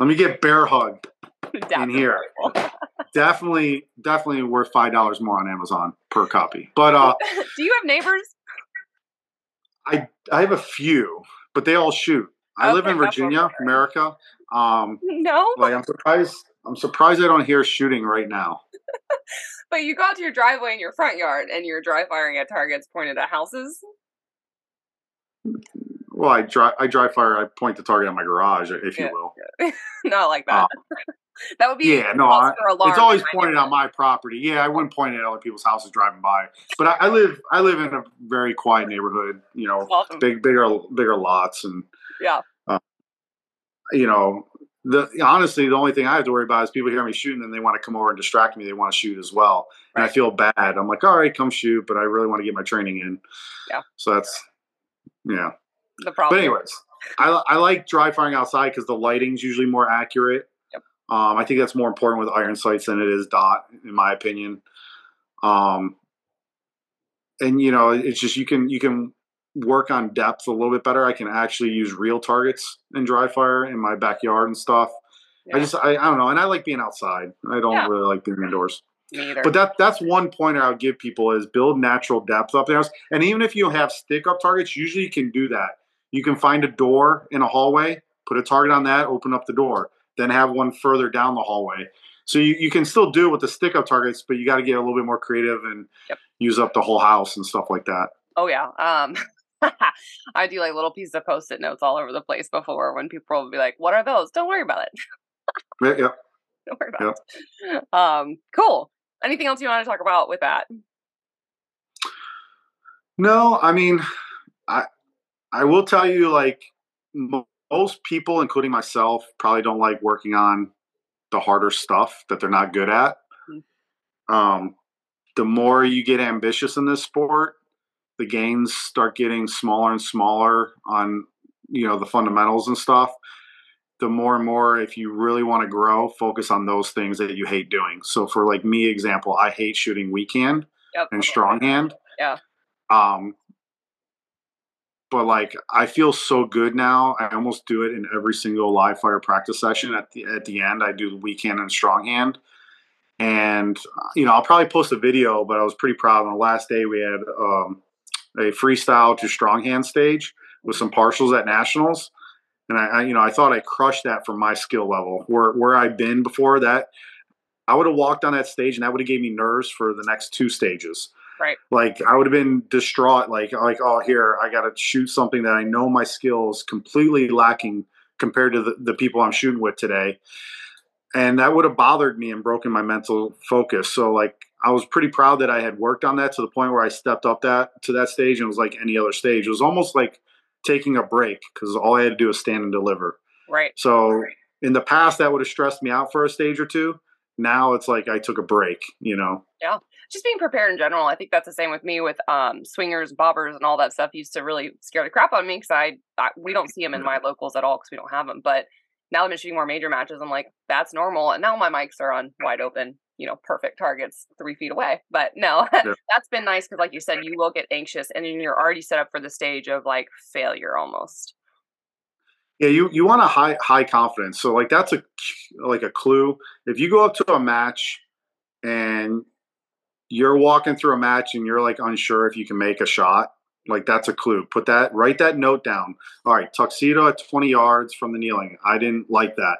Let me get bear hug in here. Definitely, definitely worth five dollars more on Amazon per copy. But uh, <laughs> do you have neighbors? I I have a few, but they all shoot. I okay, live in Virginia, America. Um, no, like I'm surprised. I'm surprised I don't hear shooting right now. <laughs> but you got to your driveway in your front yard, and you're dry firing at targets pointed at houses. Well, I dry I dry fire. I point the target at my garage, if yeah, you will. <laughs> Not like that. Uh, that would be yeah. No, I, it's always pointed at my property. Yeah, I wouldn't point it at other people's houses driving by. But I, I live I live in a very quiet neighborhood. You know, awesome. big bigger bigger lots and yeah. Uh, you know, the honestly, the only thing I have to worry about is people hear me shooting and they want to come over and distract me. They want to shoot as well, right. and I feel bad. I'm like, all right, come shoot, but I really want to get my training in. Yeah. So that's yeah the problem. But anyways, I, I like dry firing outside because the lighting's usually more accurate. Um, I think that's more important with iron sights than it is dot, in my opinion. Um, and you know, it's just you can you can work on depth a little bit better. I can actually use real targets in dry fire in my backyard and stuff. Yeah. I just I, I don't know, and I like being outside. I don't yeah. really like being indoors. But that that's one pointer I would give people is build natural depth up there. And even if you have stick up targets, usually you can do that. You can find a door in a hallway, put a target on that, open up the door, then have one further down the hallway. So you, you can still do it with the stick up targets, but you got to get a little bit more creative and yep. use up the whole house and stuff like that. Oh yeah. Um, <laughs> I do like little pieces of post-it notes all over the place before when people will be like, "What are those?" Don't worry about it. <laughs> yeah, yeah. Don't worry about it. Um, cool. Anything else you want to talk about with that? No, I mean, I I will tell you, like most people, including myself, probably don't like working on the harder stuff that they're not good at. Mm-hmm. Um, the more you get ambitious in this sport, the gains start getting smaller and smaller on you know the fundamentals and stuff. The more and more, if you really want to grow, focus on those things that you hate doing. So, for like me, example, I hate shooting weak hand yep. and strong hand. Yeah. Um, but like I feel so good now. I almost do it in every single live fire practice session. At the at the end, I do the weak hand and strong hand, and you know I'll probably post a video. But I was pretty proud. On the last day, we had um, a freestyle to strong hand stage with some partials at nationals, and I, I you know I thought I crushed that from my skill level. Where where I've been before that, I would have walked on that stage, and that would have gave me nerves for the next two stages Right. Like I would have been distraught. Like like oh here I got to shoot something that I know my skills completely lacking compared to the, the people I'm shooting with today, and that would have bothered me and broken my mental focus. So like I was pretty proud that I had worked on that to the point where I stepped up that to that stage and it was like any other stage. It was almost like taking a break because all I had to do was stand and deliver. Right. So right. in the past that would have stressed me out for a stage or two. Now it's like I took a break, you know. Yeah just being prepared in general. I think that's the same with me with um, swingers, bobbers, and all that stuff. Used to really scare the crap out of me because I, I, we don't see them in my locals at all because we don't have them. But now I'm shooting more major matches. I'm like, that's normal. And now my mics are on wide open, you know, perfect targets three feet away. But no, <laughs> yeah. that's been nice because, like you said, you will get anxious and then you're already set up for the stage of like failure almost. Yeah, you you want a high high confidence. So like that's a like a clue. If you go up to a match and you're walking through a match and you're like unsure if you can make a shot, Like that's a clue. Put that, write that note down. All right, tuxedo at 20 yards from the kneeling. I didn't like that.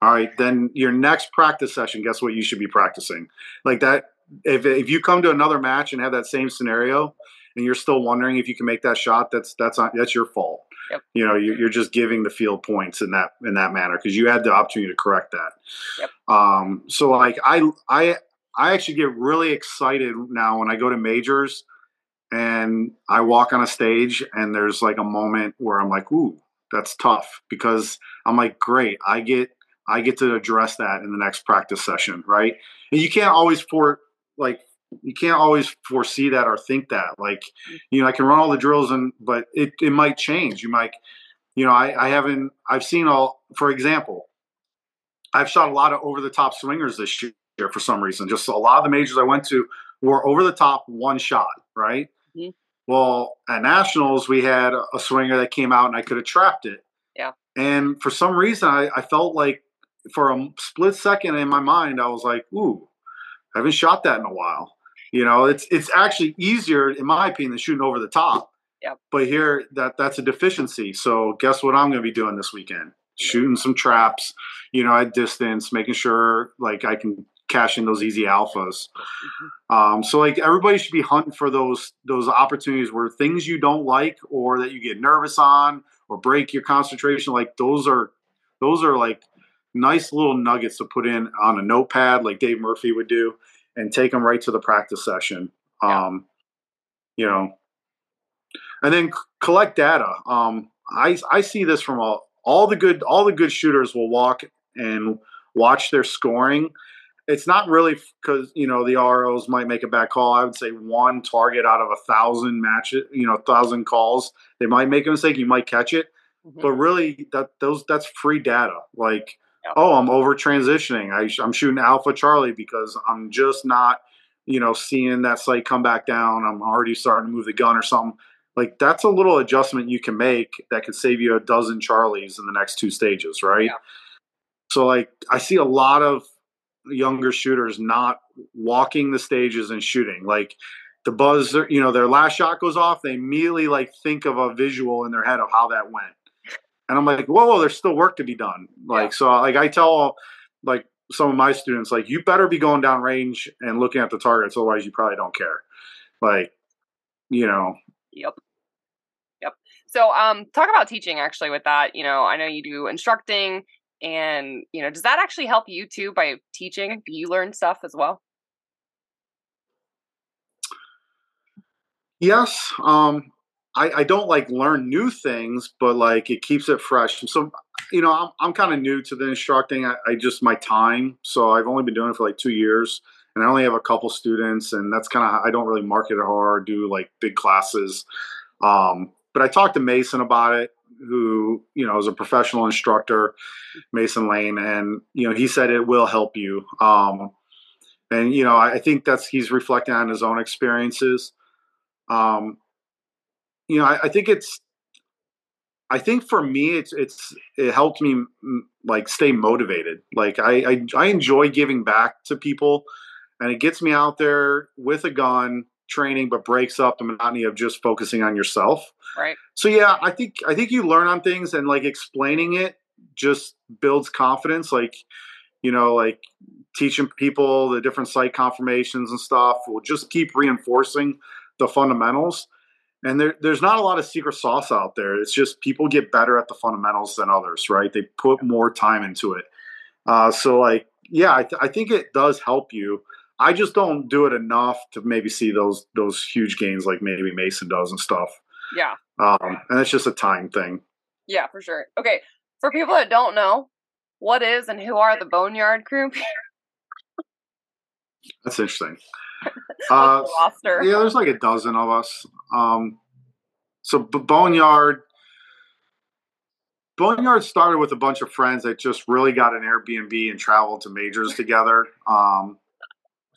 All right, then your next practice session, guess what you should be practicing? Like that, if, if you come to another match and have that same scenario and you're still wondering if you can make that shot, that's, that's, not, that's your fault. Yep. You know, you're, you're just giving the field points in that, in that manner because you had the opportunity to correct that. Yep. Um, so like I, I, I actually get really excited now when I go to majors and I walk on a stage and there's like a moment where I'm like, ooh, that's tough because I'm like, great, I get I get to address that in the next practice session, right? And you can't always for like you can't always foresee that or think that. Like, mm-hmm. you know, I can run all the drills and but it, it might change. You might you know, I, I haven't I've seen all for example, I've shot a lot of over the top swingers this year for some reason. Just a lot of the majors I went to were over the top one shot, right? Mhm. Well, at nationals, we had a swinger that came out and I could have trapped it. Yeah. And for some reason, I, I felt like for a split second in my mind, I was like, "Ooh, I haven't shot that in a while." You know, it's it's actually easier, in my opinion, than shooting over the top. Yep. But here, that that's a deficiency. So guess what I'm going to be doing this weekend? Shooting some traps, you know, at distance, making sure like I can cash in those easy alphas. Um, so like everybody should be hunting for those those opportunities where things you don't like or that you get nervous on or break your concentration. Like those are those are like nice little nuggets to put in on a notepad, like Dave Murphy would do, and take them right to the practice session. Yeah. Um, you know, and then c- collect data. Um, I I see this from all all the good all the good shooters will walk and watch their scoring. It's not really because you know the ROs might make a bad call. I would say one target out of a thousand matches, you know, thousand calls, they might make a mistake. You might catch it, Mhm. but really that those that's free data. Like, Yeah. oh, I'm over transitioning. I, I'm shooting Alpha Charlie because I'm just not, you know, seeing that sight come back down. I'm already starting to move the gun or something. Like that's a little adjustment you can make that could save you a dozen Charlies in the next two stages, right? Yeah. So like I see a lot of younger shooters not walking the stages and shooting. Like the buzz, you know, their last shot goes off, they immediately like think of a visual in their head of how that went. And I'm like, whoa, whoa, there's still work to be done. Like, Yeah. so like I tell like some of my students, like, you better be going down range and looking at the targets, otherwise you probably don't care. Like, you know, Yep. Yep. So um talk about teaching actually with that. You know, I know you do instructing and you know, does that actually help you too by teaching? Do you learn stuff as well? Yes. Um, I, I don't like learn new things, but like it keeps it fresh. So, you know, I'm, I'm kind of new to the instructing. I, I just my time. So I've only been doing it for like two years, and I only have a couple students, and that's kind of I don't really market it hard, do like big classes. Um, but I talked to Mason about it, who you know is a professional instructor, Mason Lane, and you know he said it will help you. Um, and you know I, think that's he's reflecting on his own experiences um you know I, I think it's i think for me it's it's it helped me mm, like stay motivated like I, I i enjoy giving back to people and it gets me out there with a gun training but breaks up the monotony of just focusing on yourself. Right. so yeah i think i think you learn on things and like explaining it just builds confidence. Like you know like teaching people the different sight confirmations and stuff will just keep reinforcing the fundamentals. And there, there's not a lot of secret sauce out there. It's just people get better at the fundamentals than others right? They put more time into it. Uh, so like yeah I, th- I think it does help you i just don't do it enough to maybe see those those huge gains like maybe mason does and stuff Yeah. um, and it's just a time thing Yeah, for sure. Okay. For people that don't know, what is and who are the Boneyard Crew? <laughs> that's interesting <laughs> uh. Yeah, there's like a dozen of us. Um, so B- Boneyard, Boneyard started with a bunch of friends that just really got an Airbnb and traveled to majors together. Um,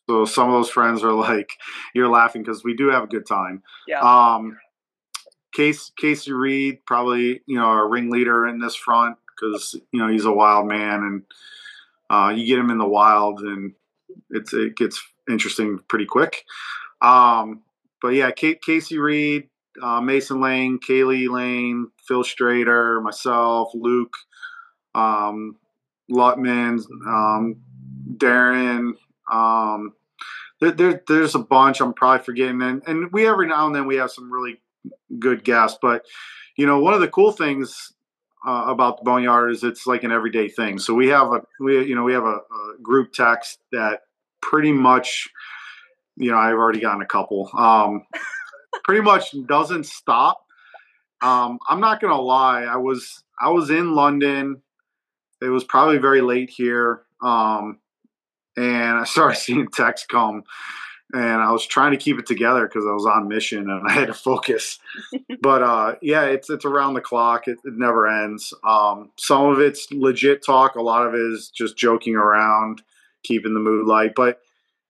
so some of those friends are like, <laughs> you're laughing because we do have a good time. Yeah. Um, Case Casey Reed, probably you know a ringleader in this front because you know he's a wild man and uh, you get him in the wild and it's it gets interesting pretty quick. Um, but yeah, Kate, Casey Reed, uh, Mason Lane, Kaylee Lane, Phil Strader, myself, Luke, um, Lutman, um, Darren. Um, there, there, there's a bunch. I'm probably forgetting, and, and we every now and then we have some really good guests. But you know, one of the cool things uh, about the Boneyard is it's like an everyday thing. So we have a we you know we have a, a group text that pretty much you know I've already gotten a couple. Um, <laughs> pretty much doesn't stop. Um, I'm not gonna lie. I was I was in London. It was probably very late here, um, and I started <laughs> seeing texts come, and I was trying to keep it together because I was on mission and I had to focus. <laughs> but uh, yeah, it's it's around the clock. It, it never ends. Um, some of it's legit talk. A lot of it is just joking around, keeping the mood light. But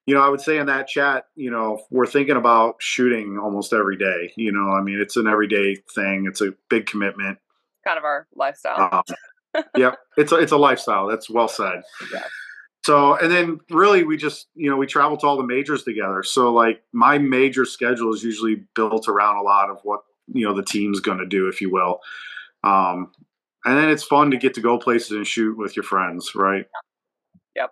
you know, I would say in that chat, you know, we're thinking about shooting almost every day. You know, I mean, it's an everyday thing. It's a big commitment. Kind of our lifestyle. Um, yep, it's a, it's a lifestyle. That's well said. <laughs> Yeah. So, and then really, we just you know we travel to all the majors together. So, like my major schedule is usually built around a lot of what you know the team's going to do, if you will. Um, and then it's fun to get to go places and shoot with your friends, right? Yep.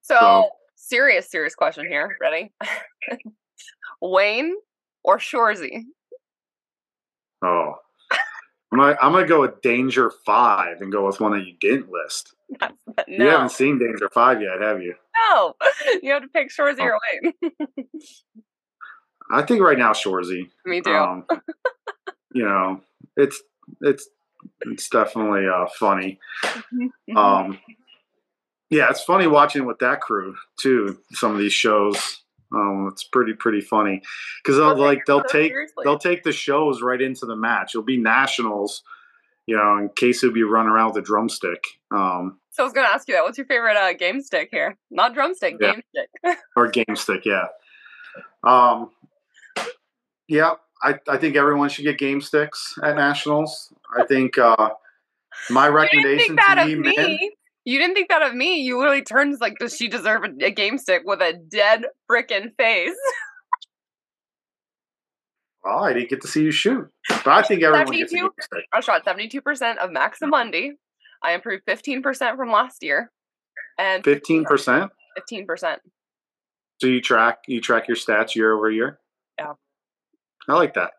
so, so serious, serious question here. Ready? <laughs> Wayne or Shoresy Oh, I'm gonna, I'm gonna go with Danger Five and go with one that you didn't list. <laughs> no. You haven't seen Danger Five yet, have you? No, <laughs> you have to pick Shoresy oh. or Wayne. <laughs> I think right now Shoresy. Me too. Um, you know, it's it's it's definitely uh, funny. Um, yeah, it's funny watching with that crew too. Some of these shows, um, it's pretty pretty funny because they'll like they'll take seriously. they'll take the shows right into the match. It'll be nationals, you know, in case it'll be running around with a drumstick. Um, so I was going to ask you that. What's your favorite uh, game stick here? Not drumstick, yeah. game stick. <laughs> or game stick, yeah. Um, yeah, I, I think everyone should get game sticks at nationals. I think uh, my recommendation to me, men, you didn't think that of me. You literally turned like, does she deserve a, a game stick with a dead frickin' face? <laughs> well, I didn't get to see you shoot. But I think everyone 72, gets a game stick. I shot 72% of Maximundi. I improved 15% from last year. And 15%? 15%. So you track you track your stats year over year? Yeah. I like that.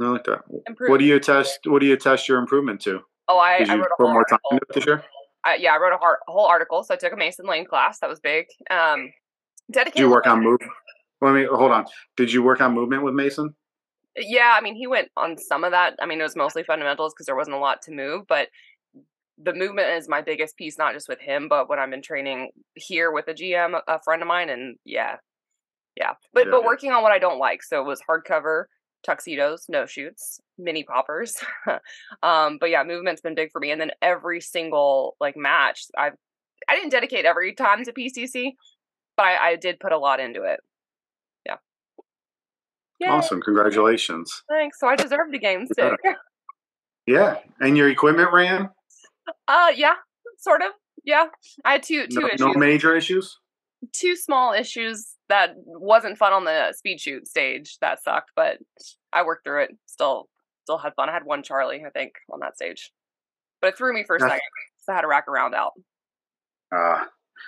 I like that. What do you test what do you test your improvement to? Oh, I, Did I wrote a whole more time into this year? Yeah, I wrote a, a, whole article. So I took a Mason Lane class. That was big. Um, dedicated. Did you work on movement? Let me hold on. Did you work on movement with Mason? Yeah, I mean, he went on some of that. I mean, it was mostly fundamentals because there wasn't a lot to move, but the movement is my biggest piece, not just with him, but when I'm in training here with a GM, a friend of mine, and yeah, yeah. But yeah. but working on what I don't like. So it was hardcover, tuxedos, no shoots, mini poppers. <laughs> um, but yeah, movement's been big for me. And then every single like match, I've I didn't dedicate every time to PCC, but I, I did put a lot into it. Yeah. Yay. Awesome! Congratulations. Thanks. So I deserved a game stick. <laughs> yeah, and your equipment ran. Uh, yeah, sort of. Yeah, I had two two no, issues. No major issues. Two small issues that wasn't fun on the speed shoot stage. That sucked, but I worked through it. Still, still had fun. I had one Charlie, I think, on that stage, but it threw me for a second. So I had to rack around out. Uh,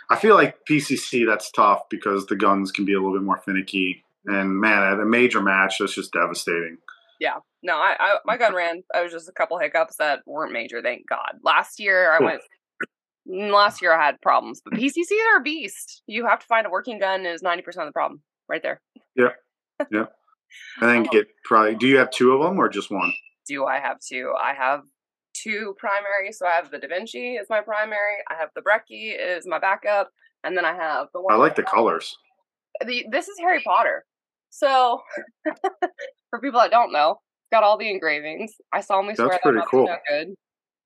I feel like PCC that's tough because the guns can be a little bit more finicky, and man, at a major match, that's just devastating. Yeah, no, I, I my gun ran. I was just a couple hiccups that weren't major, thank God. Last year, I cool. went Last year I had problems, but PCCs are a beast. You have to find a working gun is ninety percent of the problem, right there. Yeah, yeah. And then get <laughs> probably. Do you have two of them or just one? Do I have two? I have two primary. So I have the Da Vinci is my primary. I have the Brecky is my backup, and then I have the one. I like the colors. The this is Harry Potter. So <laughs> for people that don't know, got all the engravings. I solemnly swear That's pretty cool. Good.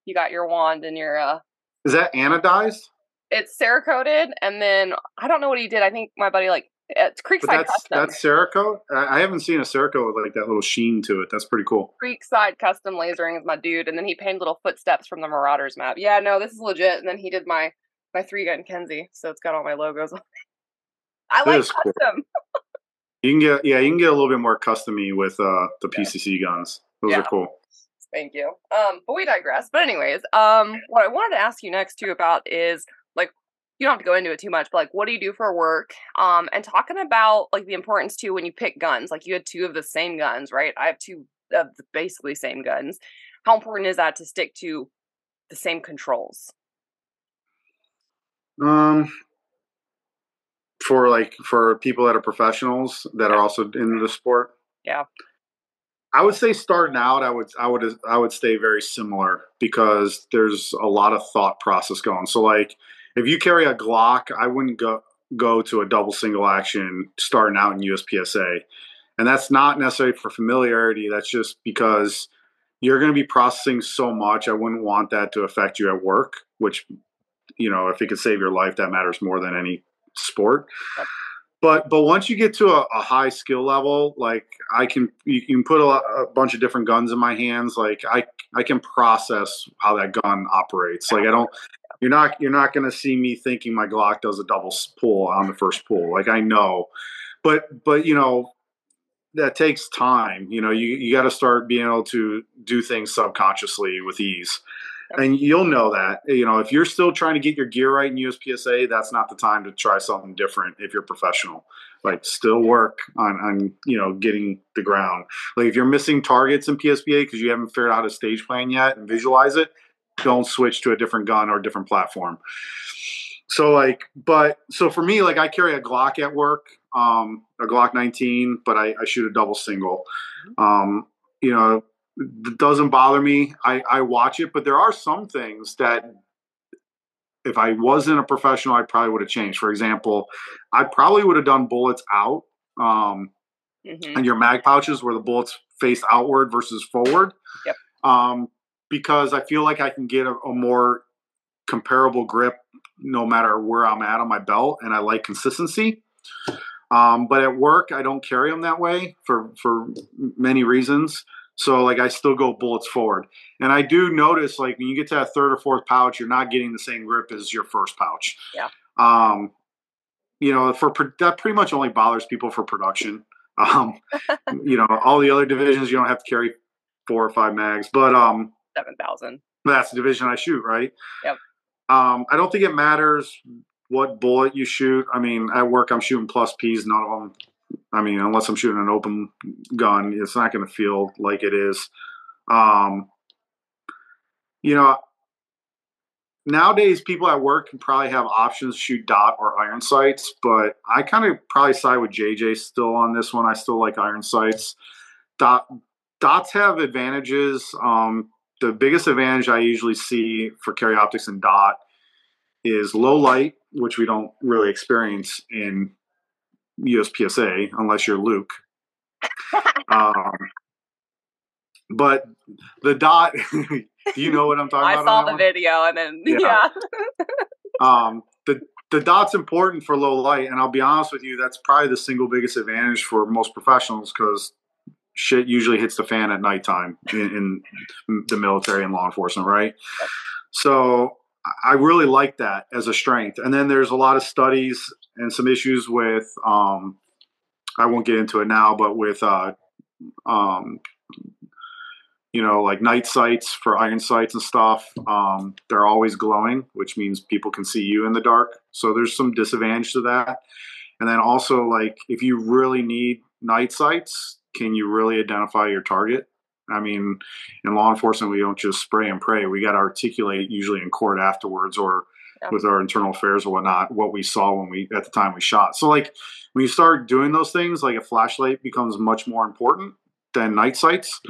You got your wand and your uh, is that anodized? It's Cerakoted, and then I don't know what he did. I think my buddy like it's Creekside that's, Custom. That's Cerakote. I haven't seen a Cerakote with like that little sheen to it. That's pretty cool. Creekside Custom Lasering is my dude, and then he painted little footsteps from the Marauders map. Yeah, no, this is legit. And then he did my my three gun Kenzie, so it's got all my logos on it. <laughs> I like custom. Cool. <laughs> You can get yeah, you can get a little bit more customy with uh, the PCC guns. Those yeah. are cool. Thank you. Um, but we digress. But anyways, um, what I wanted to ask you next too about is like you don't have to go into it too much, but like what do you do for work? Um, and talking about like the importance too when you pick guns. Like you had two of the same guns, right? I have two of the basically same guns. How important is that to stick to the same controls? Um, for like for people that are professionals that are also in the sport. Yeah. I would say starting out, I would I would I would stay very similar because there's a lot of thought process going. So like if you carry a Glock, I wouldn't go go to a double single action starting out in USPSA. And that's not necessarily for familiarity, that's just because you're going to be processing so much. I wouldn't want that to affect you at work, which you know, if it could save your life, that matters more than any sport. Yep. But but once you get to a, a, high skill level, like I can you can put a, a, bunch of different guns in my hands. Like I I can process how that gun operates. Like I don't you're not you're not going to see me thinking my Glock does a double pull on the first pull. Like I know, but but you know that takes time. You know you you got to start being able to do things subconsciously with ease and you'll know that you know if you're still trying to get your gear right in USPSA, that's not the time to try something different. If you're professional, like still work on on you know getting the ground. Like if you're missing targets in USPSA because you haven't figured out a stage plan yet and visualize it, don't switch to a different gun or a different platform. So like, but so for me, like I carry a Glock at work, um, a Glock 19, but I, I shoot a double single. Mm-hmm. Um, you know, doesn't bother me. I, I watch it, but there are some things that if I wasn't a professional, I probably would have changed. For example, I probably would have done bullets out um, mm-hmm. and your mag pouches where the bullets face outward versus forward. Yep. Um, because I feel like I can get a, a more comparable grip no matter where I'm at on my belt, and I like consistency. Um, but at work, I don't carry them that way for for many reasons. So like I still go bullets forward. And I do notice like when you get to that third or fourth pouch, you're not getting the same grip as your first pouch. Yeah. Um, you know, for that pretty much only bothers people for production. <laughs> Um, you know, all the other divisions you don't have to carry four or five mags, but um, seven thousand. That's the division I shoot, right? Yep. Um, I don't think it matters what bullet you shoot. I mean, at work I'm shooting plus P's. None of them I mean, unless I'm shooting an open gun, it's not going to feel like it is. Um, you know, nowadays people at work can probably have options to shoot dot or iron sights, but I kind of probably side with JJ still on this one. I still like iron sights. Dot dots have advantages. Um, the biggest advantage I usually see for carry optics and dot is low light, which we don't really experience in USPSA unless you're Luke. um, but the dot, <laughs> do you know what I'm talking I about? I saw the one? video and then <laughs> yeah. yeah. um, the the dot's important for low light, and I'll be honest with you, that's probably the single biggest advantage for most professionals because shit usually hits the fan at nighttime in, in the military and law enforcement, right? So I really like that as a strength. And then there's a lot of studies and some issues with um, I won't get into it now, but with uh, um, you know like night sights for iron sights and stuff, um, they're always glowing, which means people can see you in the dark. So there's some disadvantage to that. And then also like if you really need night sights, can you really identify your target? I mean, in law enforcement, we don't just spray and pray. We got to articulate usually in court afterwards or yeah. with our internal affairs or whatnot, what we saw when we at the time we shot. So like when you start doing those things, like a flashlight becomes much more important than night sights.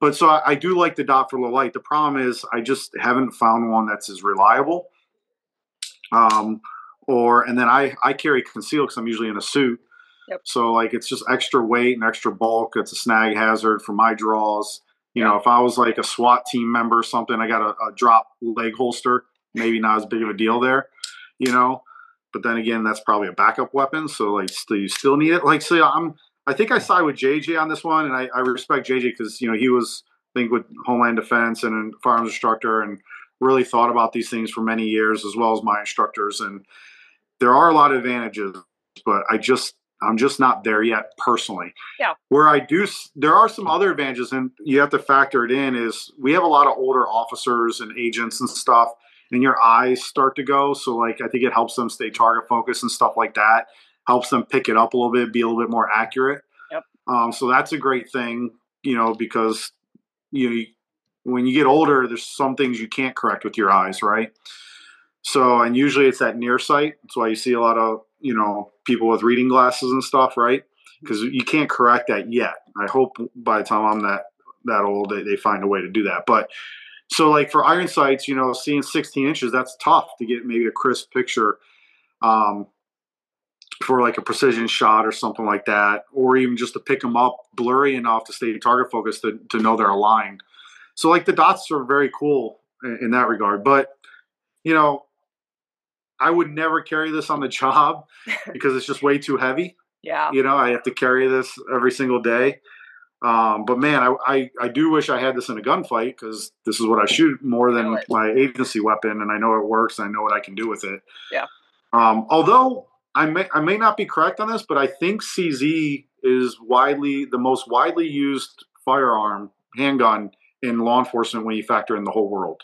But so I, I do like the dot for low light. The problem is I just haven't found one that's as reliable. Um, or and then I I carry conceal because I'm usually in a suit. Yep. So like it's just extra weight and extra bulk. It's a snag hazard for my draws. You know, if I was like a SWAT team member or something, I got a, a drop leg holster maybe not as big of a deal there, you know. But then again, that's probably a backup weapon, so like still you still need it. Like so, I'm I think I side with JJ on this one, and I, I respect JJ because you know he was I think with Homeland Defense and a firearms instructor and really thought about these things for many years as well as my instructors and there are a lot of advantages but i just I'm just not there yet personally. Yeah. Where I do, there are some other advantages, and you have to factor it in. Is we have a lot of older officers and agents and stuff, and your eyes start to go. So, like, I think it helps them stay target focused and stuff like that. Helps them pick it up a little bit, be a little bit more accurate. Yep. Um, so that's a great thing, you know, because you know when you get older, there's some things you can't correct with your eyes, right? So, and usually it's that near sight. That's why you see a lot of you know people with reading glasses and stuff, right? Because you can't correct that yet. I hope by the time I'm that that old, they, they find a way to do that. But so, like for iron sights, you know, seeing 16 inches, that's tough to get maybe a crisp picture um, for like a precision shot or something like that, or even just to pick them up blurry enough to stay target focused to, to know they're aligned. So, like the dots are very cool in, in that regard. But you know, I would never carry this on the job <laughs> because it's just way too heavy. Yeah. You know, I have to carry this every single day. Um, but man, I, I, I, do wish I had this in a gunfight because this is what I shoot more than my agency weapon, and I know it works. I know what I can do with it. Yeah. Um, although I may I may not be correct on this, but I think CZ is widely the most widely used firearm handgun in law enforcement when you factor in the whole world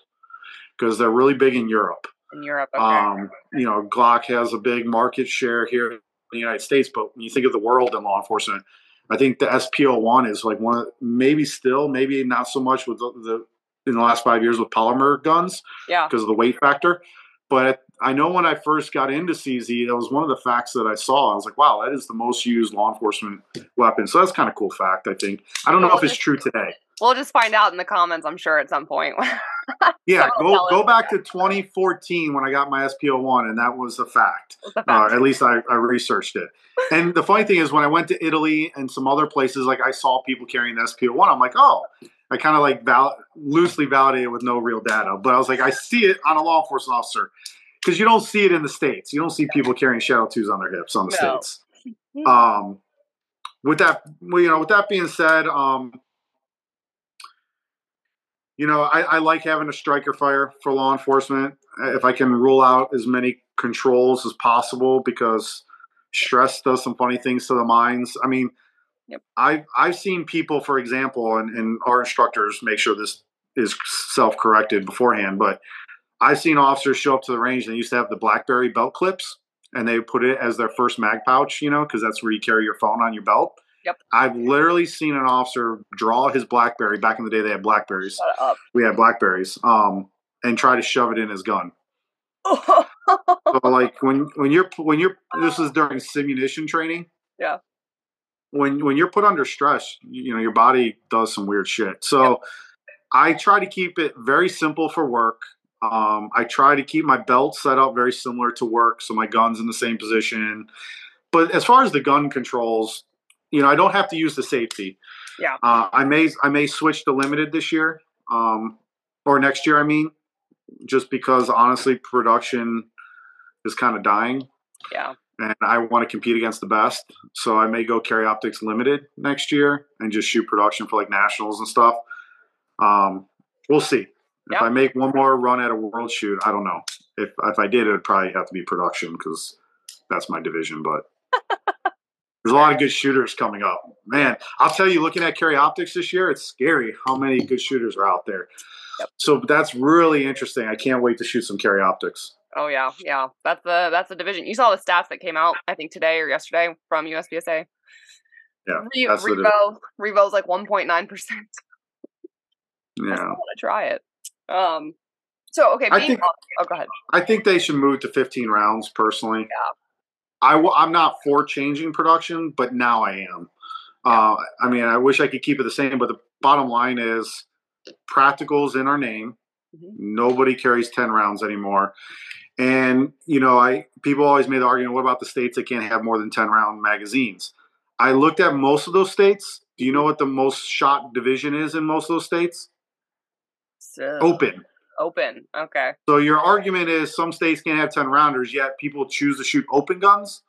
because they're really big in Europe in Europe. Okay. um, you know, Glock has a big market share here in the United States, but when you think of the world in law enforcement, I think the SP01 is like one of maybe still, maybe not so much with the, the in the last five years with polymer guns, yeah, because of the weight factor. But I know when I first got into CZ, that was one of the facts that I saw. I was like, wow, that is the most used law enforcement weapon. So that's kind of cool fact, I think. I don't know if it's true today. We'll just find out in the comments, I'm sure, at some point. <laughs> <laughs> yeah, go go back to <laughs> 2014 when I got my SP01, and that was a fact. a fact. Uh, at least I, I researched it. and the funny thing is, when I went to Italy and some other places, like I saw people carrying the SP01, I'm like, oh, I kind of like val- loosely validated with no real data, but I was like, I see it on a law enforcement officer because you don't see it in the states. You don't see people carrying Shadow Twos on their hips on the no. states. <laughs> Um, with that, well, you know, with that being said, um, you know, I, I, like having a striker fire for law enforcement. Uh, if I can rule out as many controls as possible, because stress does some funny things to the minds. I mean, yep. I've I've seen people, for example, and, and our instructors make sure this is self corrected beforehand, but I've seen officers show up to the range and they used to have the BlackBerry belt clips and they put it as their first mag pouch, you know, because that's where you carry your phone on your belt. Yep. I've literally seen an officer draw his BlackBerry. Back in the day, they had Blackberries. We had Blackberries. Um, and try to shove it in his gun. <laughs> so like when when you're when you're this is during simunition training. Yeah. When when you're put under stress, you, you know your body does some weird shit. So yep. I try to keep it very simple for work. Um, I try to keep my belt set up very similar to work, so my gun's in the same position. But as far as the gun controls, you know, I don't have to use the safety. Yeah. Uh, I may I may switch to limited this year, um, or next year. I mean, just because honestly, production is kind of dying. Yeah. And I want to compete against the best, so I may go carry optics limited next year and just shoot production for like nationals and stuff. Um, we'll see. If I make one more run at a world shoot, I don't know. If if I did, it would probably have to be production because that's my division. But <laughs> there's a lot of good shooters coming up. Man, I'll tell you, looking at carry optics this year, it's scary how many good shooters are out there. Yep. So that's really interesting. I can't wait to shoot some carry optics. Oh yeah, yeah. That's the that's the division. You saw the stats that came out, I think today or yesterday from USPSA. Yeah, Re- Revo Revo's like one point nine percent. <laughs> Yeah, I want to try it. Um. So okay, I think, oh, go ahead. I think they should move to 15 rounds personally. Yeah. I w- I'm not for changing production, but now I am. Uh, I mean, I wish I could keep it the same, but the bottom line is practicals in our name. Mm-hmm. Nobody carries 10 rounds anymore. And, you know, I people always made the argument, what about the states that can't have more than 10 round magazines? I looked at most of those states. Do you know what the most shot division is in most of those states? So, Open. Open. Okay. So your argument is some states can't have 10 rounders, yet people choose to shoot open guns?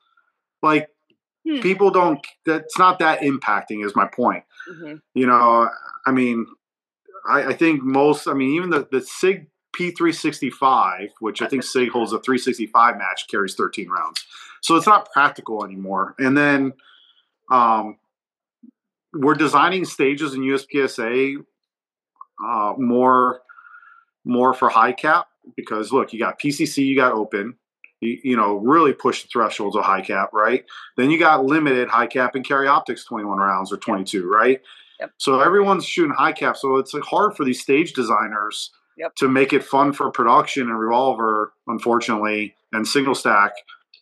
Like, hmm. people don't, that's not that impacting, is my point. Mm-hmm. You know, I mean, I, I, think most, I mean, even the, the SIG P365, which I think SIG holds a 365 match, carries 13 rounds. So it's not practical anymore. And then um, we're designing stages in USPSA uh, more more for high cap because look, you got PCC, you got open, you, you, know, really push the thresholds of high cap, right? Then you got limited high cap and carry optics 21 rounds or 22, right? Yep. So everyone's shooting high cap. So it's hard for these stage designers yep. to make it fun for production and revolver, unfortunately, and single stack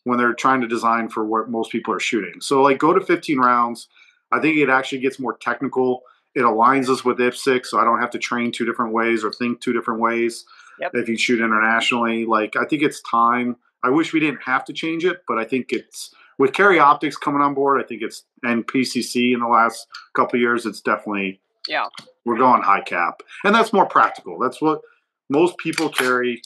when they're trying to design for what most people are shooting. So like go to 15 rounds. I think it actually gets more technical. It aligns us with IPSC, so I don't have to train two different ways or think two different ways. Yep. If you shoot internationally, like I think it's time. I wish we didn't have to change it, but I think it's with Carry Optics coming on board. I think it's and PCC in the last couple years. It's definitely yeah. We're going high cap, and that's more practical. That's what most people carry.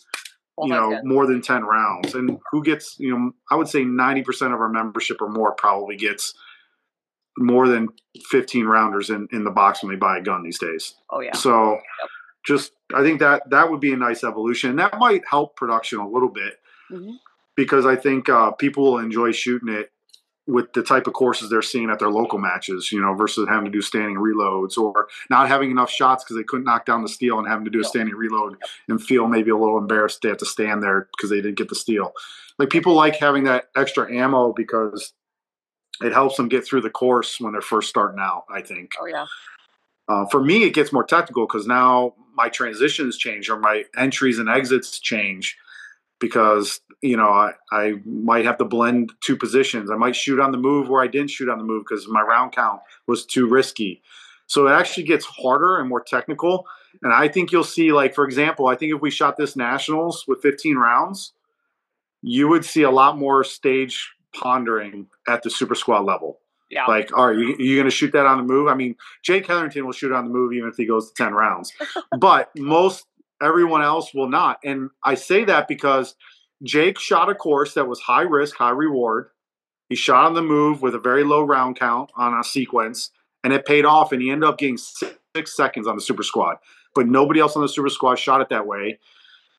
Well, you know, good. more than ten rounds, and who gets you know? I would say ninety percent of our membership or more probably gets more than 15 rounders in, in the box when they buy a gun these days. Oh yeah. So yep. just I think that that would be a nice evolution. And that might help production a little bit mm-hmm. because I think uh, people will enjoy shooting it with the type of courses they're seeing at their local matches, you know, versus having to do standing reloads or not having enough shots because they couldn't knock down the steel and having to do a standing reload and feel maybe a little embarrassed they have to stand there because they didn't get the steel. Like people like having that extra ammo because it helps them get through the course when they're first starting out. I think. Oh yeah. Uh, for me, it gets more technical because now my transitions change or my entries and exits change because you know I, I might have to blend two positions. I might shoot on the move where I didn't shoot on the move because my round count was too risky. So it actually gets harder and more technical. And I think you'll see, like for example, I think if we shot this nationals with 15 rounds, you would see a lot more stage pondering at the super squad level. Yeah. Like, are you, you going to shoot that on the move? I mean, Jake Hetherington will shoot on the move even if he goes to 10 rounds. <laughs> but most everyone else will not. And I say that because Jake shot a course that was high risk, high reward. He shot on the move with a very low round count on a sequence, and it paid off. And he ended up getting six, six seconds on the super squad. But nobody else on the super squad shot it that way.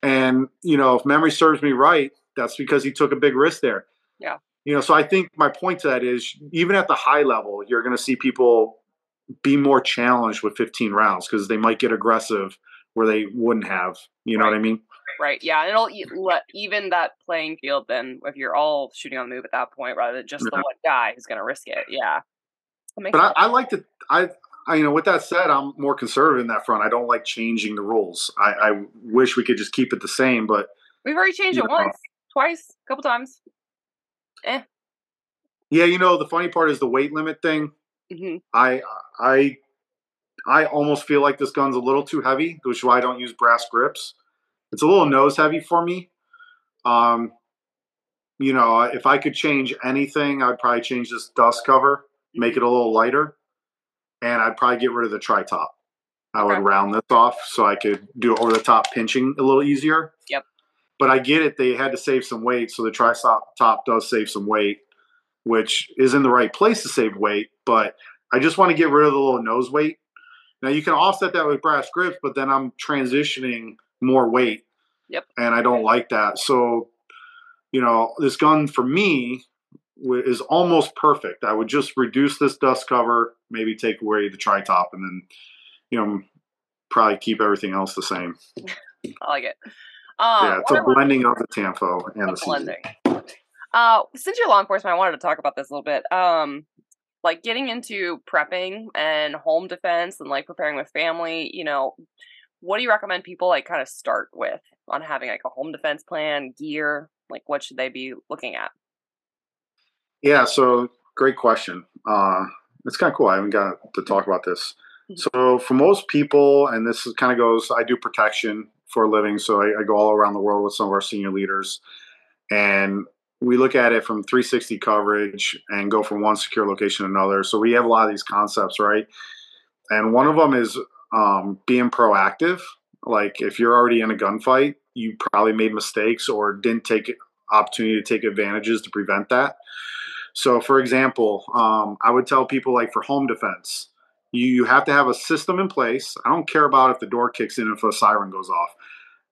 And, you know, if memory serves me right, that's because he took a big risk there. Yeah. You know, so I think my point to that is even at the high level, you're going to see people be more challenged with 15 rounds because they might get aggressive where they wouldn't have. You know right. what I mean? Right. Yeah. And it'll let even that playing field then if you're all shooting on the move at that point rather than just yeah. the one guy who's going to risk it. Yeah. But I, I, like to. I, I, you know, with that said, I'm more conservative in that front. I don't like changing the rules. I, I wish we could just keep it the same, but we've already changed it know, once, twice, a couple times eh. Yeah, you know the funny part is the weight limit thing. Mm-hmm. I I I almost feel like this gun's a little too heavy, which is why I don't use brass grips. It's a little nose heavy for me. Um, you know, if I could change anything, I'd probably change this dust cover, make it a little lighter, and I'd probably get rid of the tri top. I would round this off so I could do over the top pinching a little easier. But I get it; they had to save some weight, so the tri top does save some weight, which is in the right place to save weight. But I just want to get rid of the little nose weight. Now you can offset that with brass grips, but then I'm transitioning more weight. Yep. And I don't like that. So, you know, this gun for me is almost perfect. I would just reduce this dust cover, maybe take away the tri top, and then, you know, probably keep everything else the same. <laughs> I like it. Um, yeah, it's a blending of the Tanfo and the blending. Uh, since you're law enforcement, I wanted to talk about this a little bit. Um, like getting into prepping and home defense and like preparing with family. You know, what do you recommend people like kind of start with on having like a home defense plan, gear? Like, what should they be looking at? Yeah, so great question. Uh, it's kind of cool. I haven't got to talk about this. Mm-hmm. So for most people, and this kind of goes, I do protection for a living. So I, I, go all around the world with some of our senior leaders, and we look at it from 360 coverage and go from one secure location to another. So we have a lot of these concepts, right? And one of them is um, being proactive. Like if you're already in a gunfight, you probably made mistakes or didn't take opportunity to take advantages to prevent that. So, for example, um, I would tell people like for home defense, you you have to have a system in place. I don't care about if the door kicks in if a siren goes off.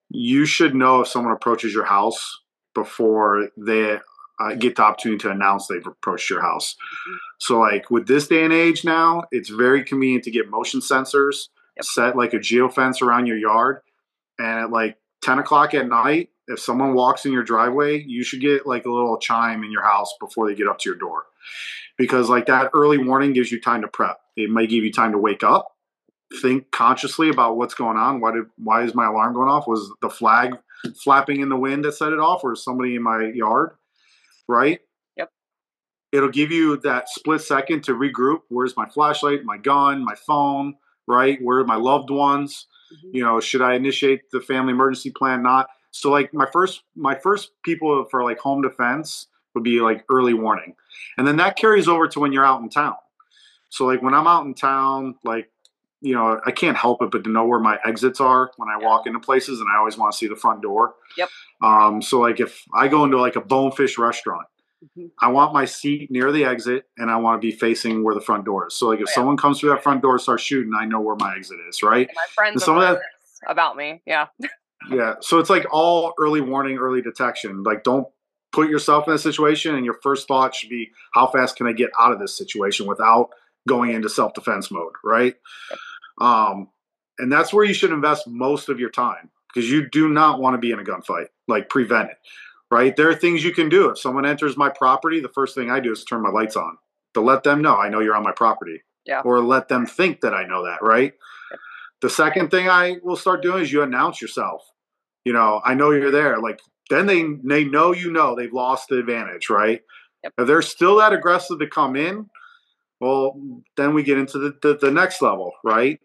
You should know if someone approaches your house before they uh, get the opportunity to announce they've approached your house. Mm-hmm. So, like with this day and age now, it's very convenient to get motion sensors, yep. set like a geofence around your yard, and at like 10 o'clock at night, if someone walks in your driveway, you should get like a little chime in your house before they get up to your door. Because like that early warning gives you time to prep. It may give you time to wake up, think consciously about what's going on. Why did why is my alarm going off? Was the flag flapping in the wind that set it off, or is somebody in my yard? Right? Yep. It'll give you that split second to regroup. Where's my flashlight, my gun, my phone, right? Where are my loved ones? Mm-hmm. You know, should I initiate the family emergency plan? Not. So like my first my first people for like home defense would be like early warning. And then that carries over to when you're out in town. So like when I'm out in town, like you know, I can't help it but to know where my exits are when I walk into places, and I always want to see the front door. Yep. Um, so like if I go into like a bonefish restaurant, mm-hmm. I want my seat near the exit, and I want to be facing where the front door is. So like if oh, yeah. someone comes through that front door, starts shooting, I know where my exit is, right? And my friends and some of that about me, yeah. <laughs> yeah. So it's like all early warning, early detection. Like don't put yourself in a situation, and your first thought should be, how fast can I get out of this situation without going into self defense mode, right? Um, and that's where you should invest most of your time because you do not want to be in a gunfight, like prevent it, right? There are things you can do. If someone enters my property, the first thing I do is turn my lights on to let them know I know you're on my property. Yeah. Or let them think that I know that, right? The second thing I will start doing is you announce yourself. You know, I know you're there. Like then they they know you know they've lost the advantage, right? Yep. If they're still that aggressive to come in, well, then we get into the, the, the next level, right?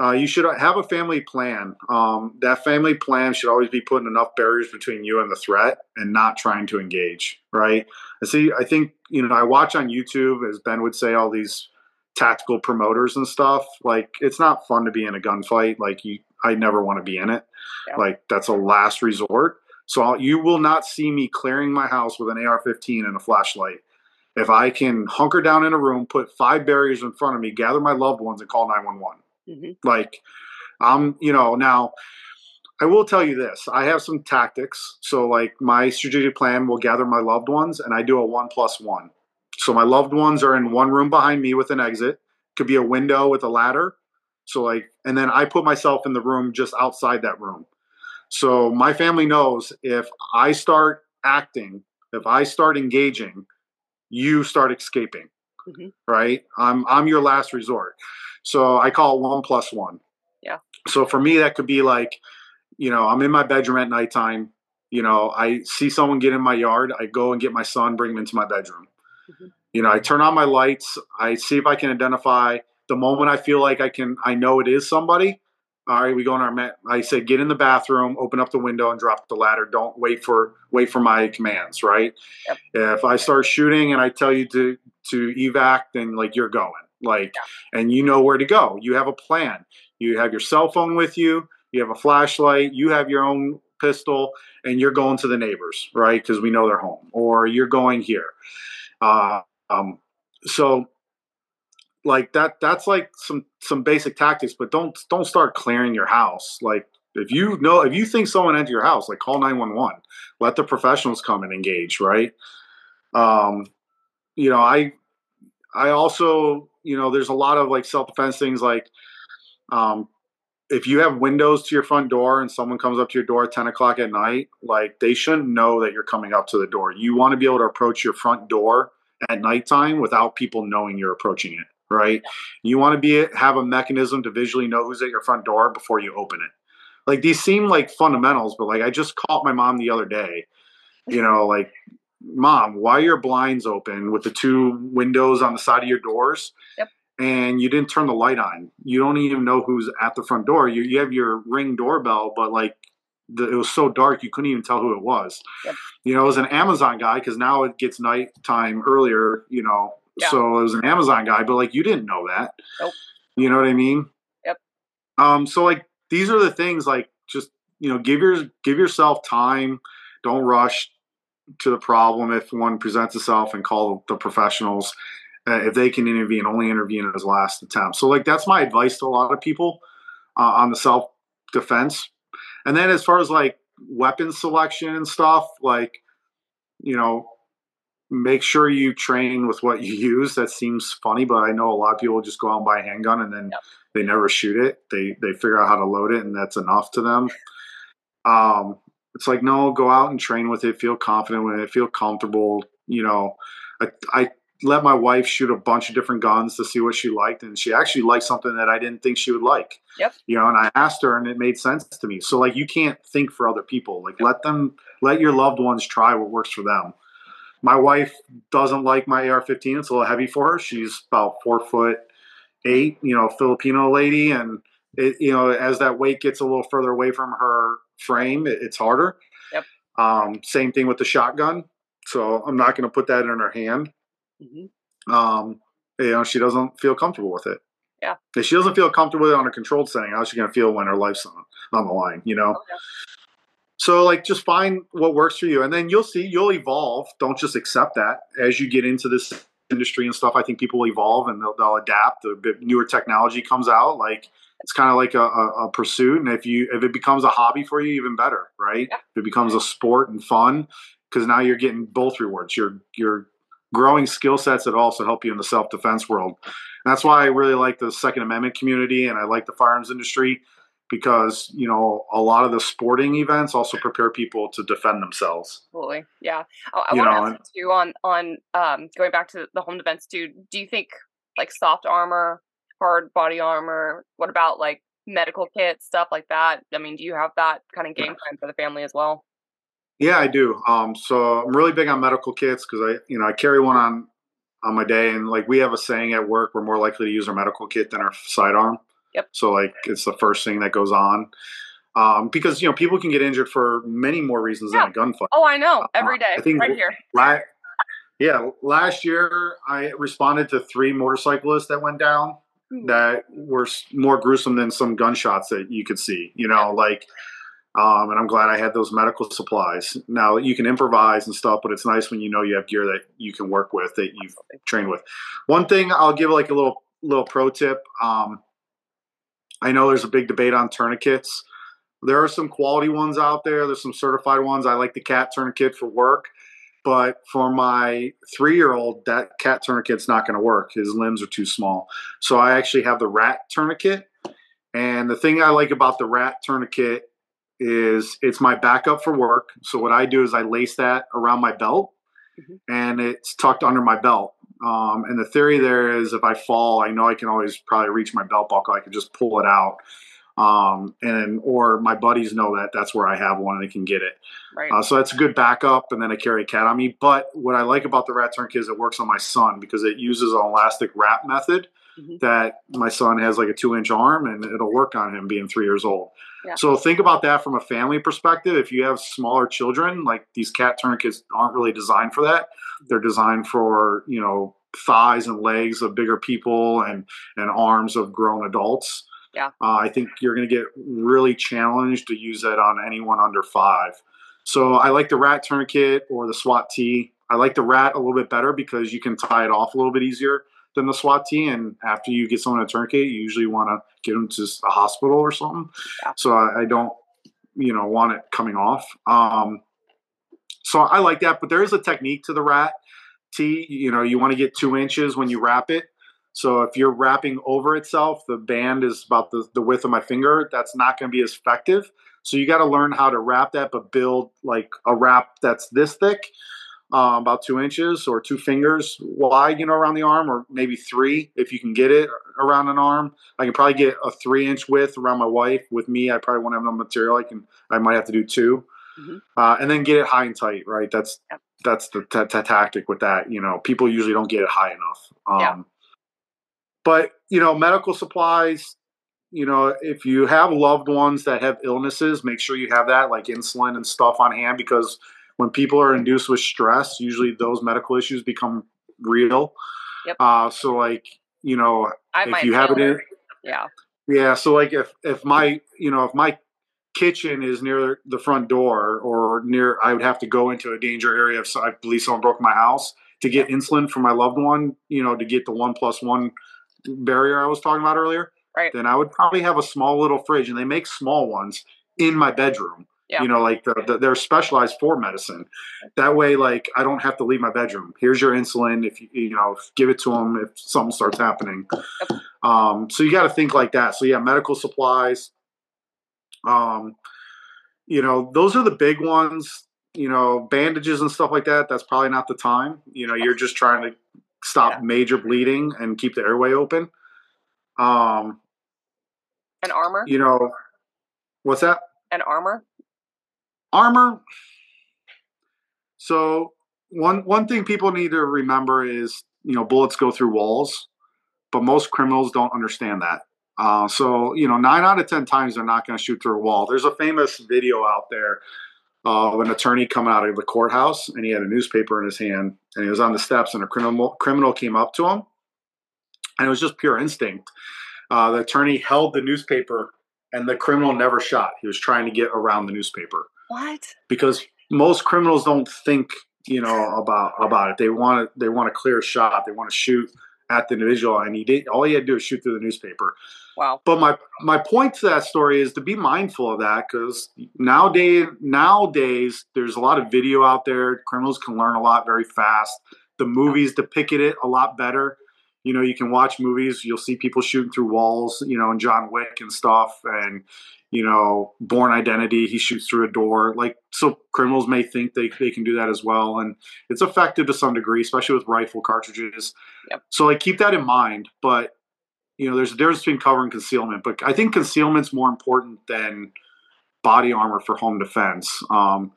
Uh, you should have a family plan. Um, that family plan should always be putting enough barriers between you and the threat and not trying to engage, right? I see, I think, you know, I watch on YouTube, as Ben would say, all these tactical promoters and stuff. Like, it's not fun to be in a gunfight. Like, you, I never want to be in it. Yeah. Like, that's a last resort. So I'll, you will not see me clearing my house with an AR 15 and a flashlight if I can hunker down in a room, put five barriers in front of me, gather my loved ones, and call 911. Mm-hmm. Like, I'm, you know, now I will tell you this I have some tactics. So, like, my strategic plan will gather my loved ones, and I do a one plus one. So, my loved ones are in one room behind me with an exit, could be a window with a ladder. So, like, and then I put myself in the room just outside that room. So, my family knows if I start acting, if I start engaging, you start escaping. Mm-hmm. Right? I'm I'm your last resort. So I call it one plus one. Yeah. So for me, that could be like, you know, I'm in my bedroom at nighttime. You know, I see someone get in my yard. I go and get my son, bring him into my bedroom. You know, I turn on my lights. I see if I can identify the moment I feel like I can. I know it is somebody. All right, we go in our. Mat- I say, get in the bathroom, open up the window, and drop the ladder. Don't wait for wait for my commands. Right. Yep. If I start shooting and I tell you to to evac, then like you're going. Like, yeah. and you know where to go. You have a plan. You have your cell phone with you. You have a flashlight. You have your own pistol, and you're going to the neighbors, right? Because we know they're home, or you're going here. Um, so like that that's like some some basic tactics but don't don't start clearing your house. Like if you know if you think someone entered your house like call 911 let the professionals come and engage right? Um you know i i also you know there's a lot of like self-defense things like um if you have windows to your front door and someone comes up to your door at 10 o'clock at night like they shouldn't know that you're coming up to the door you want to be able to approach your front door at nighttime without people knowing you're approaching it right? You want to be have a mechanism to visually know who's at your front door before you open it. Like these seem like fundamentals, but like I just called my mom the other day, you know, like mom, why are your blinds open with the two windows on the side of your doors? Yep. And you didn't turn the light on. You don't even know who's at the front door. You you have your ring doorbell, but like the, it was so dark you couldn't even tell who it was. Yep. You know, it was an Amazon guy because now it gets nighttime earlier. You know, so it was an Amazon guy, but like you didn't know that. Nope. You know what I mean? Yep. Um. So like these are the things like just you know give your give yourself time. Don't rush to the problem if one presents itself and call the professionals uh, if they can intervene. Only intervene as last attempt. So like that's my advice to a lot of people uh, on the self defense. And then as far as like weapon selection and stuff, like you know make sure you train with what you use. That seems funny, but I know a lot of people just go out and buy a handgun and then yep. they never shoot it. They they figure out how to load it and that's enough to them. Um, it's like no, go out and train with it. Feel confident with it. Feel comfortable. You know, I, I let my wife shoot a bunch of different guns to see what she liked, and she actually liked something that I didn't think she would like. Yep. You know, and I asked her, and it made sense to me. So like, you can't think for other people. Like, yep. let them, let your loved ones try what works for them. My wife doesn't like my AR-15. It's a little heavy for her. She's about four foot eight. You know, Filipino lady, and it, you know, as that weight gets a little further away from her frame, it, it's harder. Yep. Um, same thing with the shotgun. So I'm not going to put that in her hand. Mm-hmm. Um, you know, she doesn't feel comfortable with it. Yeah. If she doesn't feel comfortable with it on a controlled setting, how's she going to feel when her life's on, on the line, you know? Okay. So, like, just find what works for you. And then you'll see, you'll evolve. Don't just accept that. As you get into this industry and stuff, I think people evolve and they'll, they'll adapt. The newer technology comes out. Like, it's kind of like a, a, a, pursuit. And if you if it becomes a hobby for you, even better, right? Yeah. If it becomes a sport and fun, because now you're getting both rewards. You're you're growing skill sets that also help you in the self defense world. And that's why I really like the Second Amendment community and I like the firearms industry because you know a lot of the sporting events also prepare people to defend themselves. Absolutely, yeah. I, I want to ask you on on um, going back to the home defense too. Do you think like soft armor, hard body armor? What about like medical kits, stuff like that? I mean, do you have that kind of game plan for the family as well? Yeah, I do. Um, so I'm really big on medical kits because I, you know, I carry one on on my day, and like we have a saying at work, we're more likely to use our medical kit than our sidearm. Yep. So like it's the first thing that goes on. Um, because you know people can get injured for many more reasons yeah. than a gunfight. Oh, I know. Uh, Every day, uh, I think right here. Right. Yeah, last year I responded to three motorcyclists that went down that were more gruesome than some gunshots that you could see. You know, like um, and I'm glad I had those medical supplies. Now you can improvise and stuff, but it's nice when you know you have gear that you can work with that you've trained with. One thing I'll give like a little little pro tip. Um, I know there's a big debate on tourniquets. There are some quality ones out there. There's some certified ones. I like the cat tourniquet for work, but for my three year old, that cat tourniquet's not going to work. His limbs are too small. So I actually have the rat tourniquet. And the thing I like about the rat tourniquet is it's my backup for work. So what I do is I lace that around my belt, mm-hmm. and it's tucked under my belt. Um, and the theory there is if I fall, I know I can always probably reach my belt buckle. I can just pull it out. Um, and or my buddies know that that's where I have one and they can get it. Right. Uh, so that's a good backup. And then I carry a cat on me. But what I like about the rat tourniquet is it works on my son because it uses an elastic wrap method mm-hmm. that my son has like a two inch arm and it'll work on him being three years old. Yeah. So think about that from a family perspective. If you have smaller children, like these cat tourniquets aren't really designed for that. They're designed for, you know, thighs and legs of bigger people and and arms of grown adults. Yeah. Uh, I think you're going to get really challenged to use that on anyone under five. So I like the rat tourniquet or the SWAT T. I like the rat a little bit better because you can tie it off a little bit easier than the SWAT T. And after you get someone a tourniquet, you usually want to get them to a hospital or something. Yeah. So I, I, don't, you know, want it coming off. Um, so I like that, but there is a technique to the rat T. You know, you want to get two inches when you wrap it. So if you're wrapping over itself, the band is about the, the width of my finger. That's not going to be as effective. So you got to learn how to wrap that, but build like a wrap that's this thick uh, about two inches or two fingers wide, you know, around the arm, or maybe three if you can get it around an arm. I can probably get a three inch width around my wife. With me, I probably won't have enough material. I can, I might have to do 2 mm-hmm. uh, and then get it high and tight. Right, that's yep. that's the t- t- tactic with that. You know, people usually don't get it high enough. Um, yeah. But you know, medical supplies. You know, if you have loved ones that have illnesses, make sure you have that, like insulin and stuff on hand, because when people are induced with stress, usually those medical issues become real. Yep. Uh, so like, you know, I if you have it in, yeah. Yeah. So like if, if my, you know, if my kitchen is near the front door or near, I would have to go into a danger area if I believe someone broke my house to get insulin for my loved one, you know, to get the one plus one barrier I was talking about earlier. Right. Then I would probably have a small little fridge and they make small ones in my bedroom Yeah. You know, like the, the, they're specialized for medicine. That way, like I don't have to leave my bedroom. Here's your insulin. If you you know, give it to them if something starts happening. Um, so you got to think like that. So yeah, medical supplies. Um, you know, those are the big ones. You know, bandages and stuff like that. That's probably not the time. You know, you're just trying to stop Yeah. major bleeding and keep the airway open. Um, And armor? you know, what's that? An armor? Armor. So one one thing people need to remember is you know bullets go through walls but most criminals don't understand that. Uh, so you know nine out of ten times they're not going to shoot through a wall. There's a famous video out there of an attorney coming out of the courthouse and he had a newspaper in his hand and he was on the steps and a criminal criminal came up to him and it was just pure instinct. Uh, the attorney held the newspaper and the criminal never shot. He was trying to get around the newspaper What? because most criminals don't think you know about about it. They want to they want a clear shot. They want to shoot at the individual, and he did. All he had to do is shoot through the newspaper. Wow. But my my point to that story is to be mindful of that because nowadays nowadays there's a lot of video out there. Criminals can learn a lot very fast. The movies depicted it a lot better. You know, you can watch movies. You'll see people shooting through walls. You know, and John Wick and stuff, and you know, Born Identity. He shoots through a door. Like so, criminals may think they they can do that as well, and it's effective to some degree, especially with rifle cartridges. Yep. So like keep that in mind. But you know, there's a difference between cover and concealment. But I think concealment's more important than body armor for home defense. Um,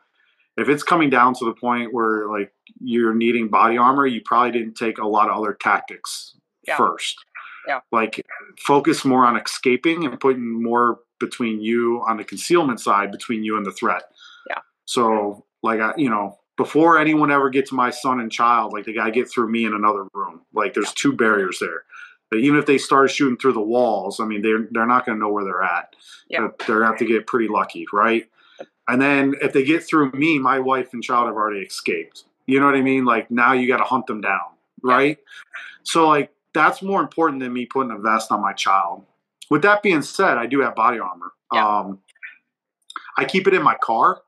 if it's coming down to the point where like you're needing body armor, you probably didn't take a lot of other tactics Yeah. first. Yeah. Like focus more on escaping and putting more between you on the concealment side between you and the threat. Yeah. So like I, you know, before anyone ever gets my son and child, like they got to get through me in another room. Like there's two barriers there. But even if they start shooting through the walls, I mean, they're they're not going to know where they're at. Yeah. They're, they're going to have to get pretty lucky, right? And then if they get through me, my wife and child have already escaped. You know what I mean? Like now you got to hunt them down, right? So like that's more important than me putting a vest on my child. With that being said, I do have body armor. Yeah. Um, I keep it in my car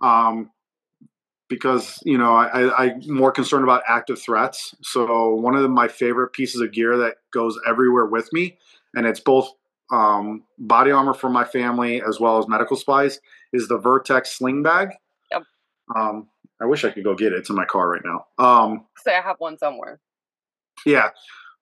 um, because you know I, I, I'm more concerned about active threats. So one of the, my favorite pieces of gear that goes everywhere with me, and it's both um, body armor for my family as well as medical supplies, is the Vertx sling bag. Yep. Um, I wish I could go get it. It's in my car right now. Um, Say I have one somewhere. yeah,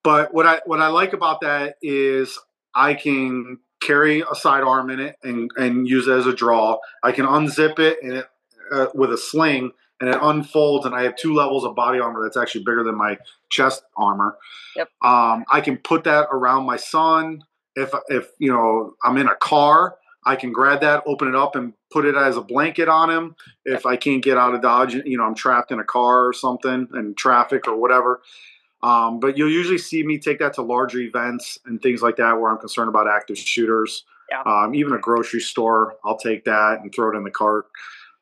but what I what I like about that is I can carry a sidearm in it and and use it as a draw. I can unzip it and it uh, with a sling and it unfolds and I have two levels of body armor that's actually bigger than my chest armor. Yep. Um, I can put that around my son if if you know I'm in a car. I can grab that, open it up, and put it as a blanket on him. If I can't get out of Dodge, you know, I'm trapped in a car or something in traffic or whatever. Um, but you'll usually see me take that to larger events and things like that where I'm concerned about active shooters. Yeah. Um, even a grocery store, I'll take that and throw it in the cart.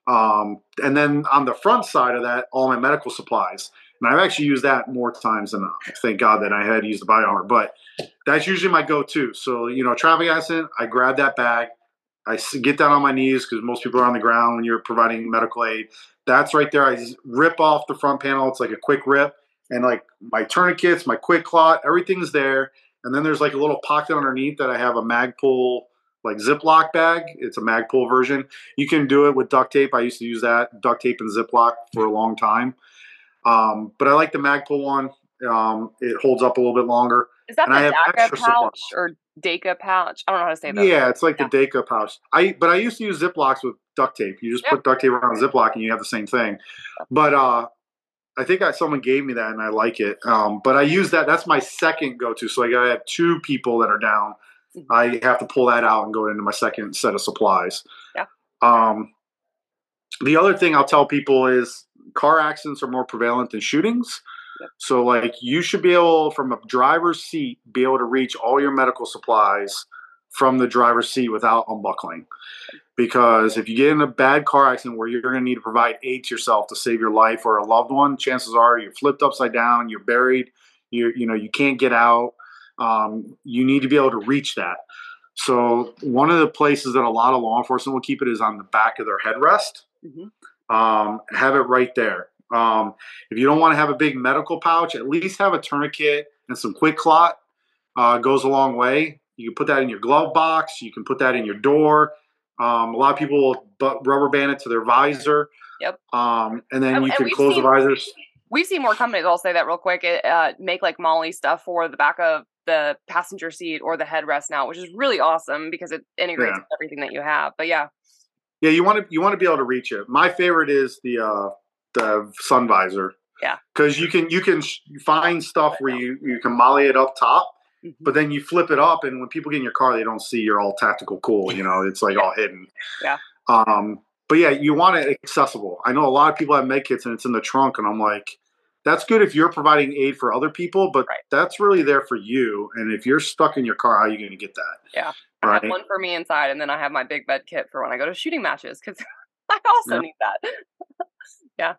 Um, and then on the front side of that, all my medical supplies. And I've actually used that more times than uh, thank God that I had used the body armor. But that's usually my go-to. So you know, traffic accident, I grab that bag, I get down on my knees because most people are on the ground when you're providing medical aid. That's right there. I rip off the front panel. It's like a quick rip, and like my tourniquets, my QuikClot, everything's there. And then there's like a little pocket underneath that I have a Magpul like Ziploc bag. It's a Magpul version. You can do it with duct tape. I used to use that duct tape and Ziploc for a long time. Um, but I like the Magpul one. Um, it holds up a little bit longer. Is that And I the have DAKA extra pouch or DAKA pouch? I don't know how to say that. Yeah, it's like Yeah. the DAKA pouch. I but I used to use Ziplocs with duct tape. You just Yeah. put duct tape around a Ziploc and you have the same thing. But uh, I think I, someone gave me that and I like it. Um, but I use that. That's my second go-to. So I have two people that are down. Mhm. I have to pull that out and go into my second set of supplies. Yeah. Um, the other thing I'll tell people is car accidents are more prevalent than shootings. Yep. So like you should be able from a driver's seat be able to reach all your medical supplies from the driver's seat without unbuckling. Because if you get in a bad car accident where you're going to need to provide aid to yourself to save your life or a loved one, chances are you're flipped upside down, you're buried, you you know you can't get out. Um, you need to be able to reach that. So one of the places that a lot of law enforcement will keep it is on the back of their headrest. Mm-hmm. Um, have it right there. Um, if you don't want to have a big medical pouch, at least have a tourniquet and some QuikClot. Uh, goes a long way. You can put that in your glove box. You can put that in your door. Um, a lot of people will rubber band it to their visor. Yep. Um, and then and, you can close seen, the visors. We've seen more companies. I'll say that real quick. It, uh, make like MOLLE stuff for the back of the passenger seat or the headrest now, which is really awesome because it integrates yeah. everything that you have. But yeah. Yeah, you want to you want to be able to reach it. My favorite is the uh, the sun visor. Yeah. Because you can you can find stuff where you you can MOLLE it up top, mm-hmm. but then you flip it up, and when people get in your car, they don't see you're all tactical cool. You know, it's like <laughs> all hidden. Yeah. Um, but yeah, you want it accessible. I know a lot of people have med kits and it's in the trunk, and I'm like, that's good if you're providing aid for other people, but right. that's really there for you. And if you're stuck in your car, how are you going to get that? Yeah. Right? I have one for me inside, and then I have my big bed kit for when I go to shooting matches because <laughs> I also yeah. need that. <laughs> yeah.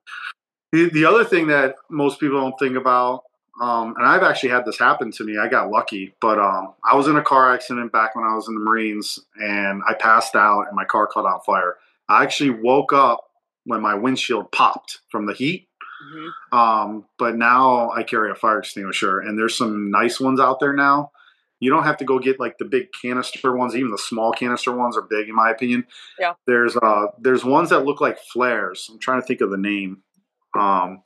The, the other thing that most people don't think about, um, and I've actually had this happen to me. I got lucky, but um, I was in a car accident back when I was in the Marines, and I passed out, and my car caught on fire. I actually woke up when my windshield popped from the heat Mm-hmm. Um, but now I carry a fire extinguisher, and there's some nice ones out there now. You don't have to go get like the big canister ones. Even the small canister ones are big, in my opinion. Yeah. There's uh there's ones that look like flares. I'm trying to think of the name. Um,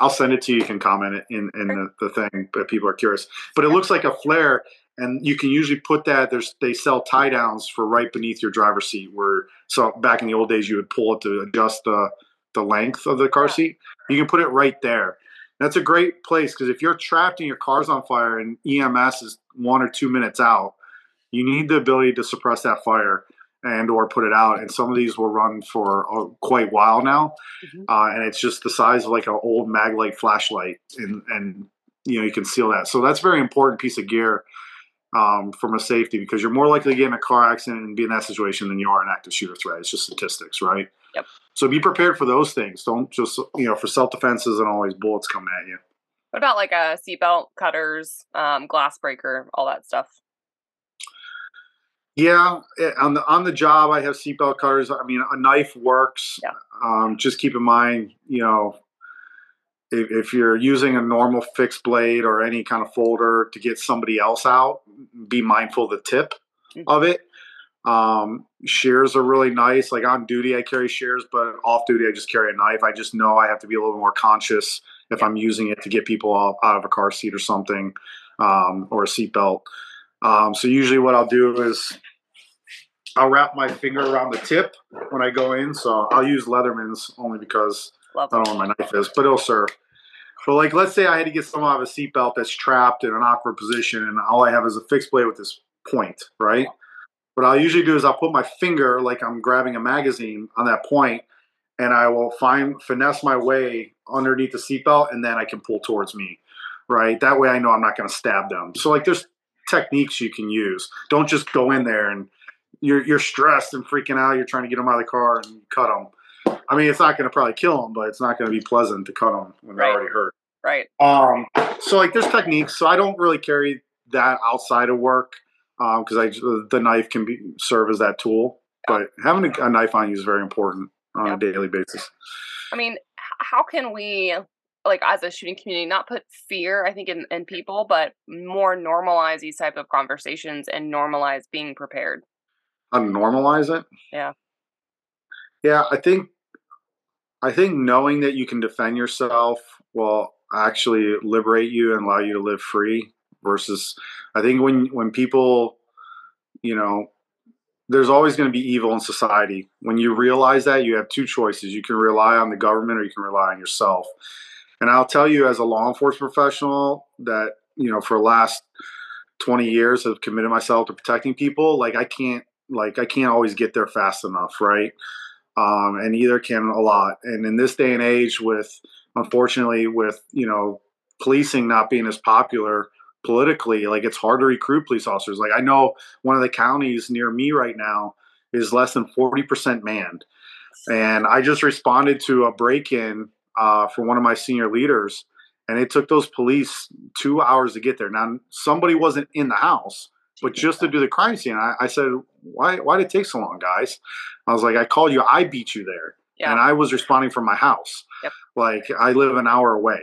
I'll send it to you. You can comment it in in the, the thing, but people are curious. But it looks like a flare, and you can usually put that. There's they sell tie downs for right beneath your driver's seat. Where so back in the old days, you would pull it to adjust the the length of the car seat. You can put it right there. That's a great place because if you're trapped and your car's on fire and EMS is one or two minutes out, you need the ability to suppress that fire and or put it out. And some of these will run for uh, quite a while now, mm-hmm. uh, and it's just the size of like an old Maglite flashlight, and and you know you can seal that. So that's a very important piece of gear um, from a safety because you're more likely to get in a car accident and be in that situation than you are an active shooter threat. It's just statistics, right? Yep. So be prepared for those things. Don't just you know for self defenses and always bullets coming at you. What about like a seatbelt cutters, um, glass breaker, all that stuff? Yeah, eh, on the on the job, I have seatbelt cutters. I mean, a knife works. Yeah. Um, just keep in mind, you know, if, if, you're using a normal fixed blade or any kind of folder to get somebody else out, be mindful of the tip mm-hmm. of it. Um, shears are really nice. Like on duty, I carry shears, but off duty, I just carry a knife. I just know I have to be a little more conscious if I'm using it to get people out, out of a car seat or something, um, or a seatbelt. Um, so usually, what I'll do is I'll wrap my finger around the tip when I go in. So I'll use Leatherman's only because I don't know where my knife is, but it'll serve. But like, let's say I had to get someone out of a seatbelt that's trapped in an awkward position, and all I have is a fixed blade with this point, right? What I'll usually do is I'll put my finger like I'm grabbing a magazine on that point, and I will find finesse my way underneath the seatbelt, and then I can pull towards me. Right. That way I know I'm not going to stab them. So like, there's techniques you can use. Don't just go in there and you're you're stressed and freaking out. You're trying to get them out of the car and cut them. I mean, it's not going to probably kill them, but it's not going to be pleasant to cut them when they're already hurt. Right. Um. So like, there's techniques. So I don't really carry that outside of work because um, I the knife can be serve as that tool. But having a, a knife on you is very important on a daily basis. I mean, how can we, like, as a shooting community, not put fear, I think, in, in people, but more normalize these type of conversations and normalize being prepared? Unnormalize it. Yeah. Yeah, I think, I think knowing that you can defend yourself will actually liberate you and allow you to live free versus I think when when people you know there's always going to be evil in society. When you realize that, you have two choices. You can rely on the government or you can rely on yourself. And I'll tell you as a law enforcement professional that, you know, for the last 20 years have committed myself to protecting people, like I can't like I can't always get there fast enough, right? Um, and either can a lot. And in this day and age with unfortunately with, you know, policing not being as popular, politically like it's hard to recruit police officers like i know one of the counties near me right now is less than 40% manned and i just responded to a break-in uh, for one of my senior leaders and it took those police two hours to get there now somebody wasn't in the house but just to do the crime scene. I, I said, why why did it take so long, guys? I was like, I called you, I beat you there. Yeah. And I was responding from my house. Yep. Like I live an hour away.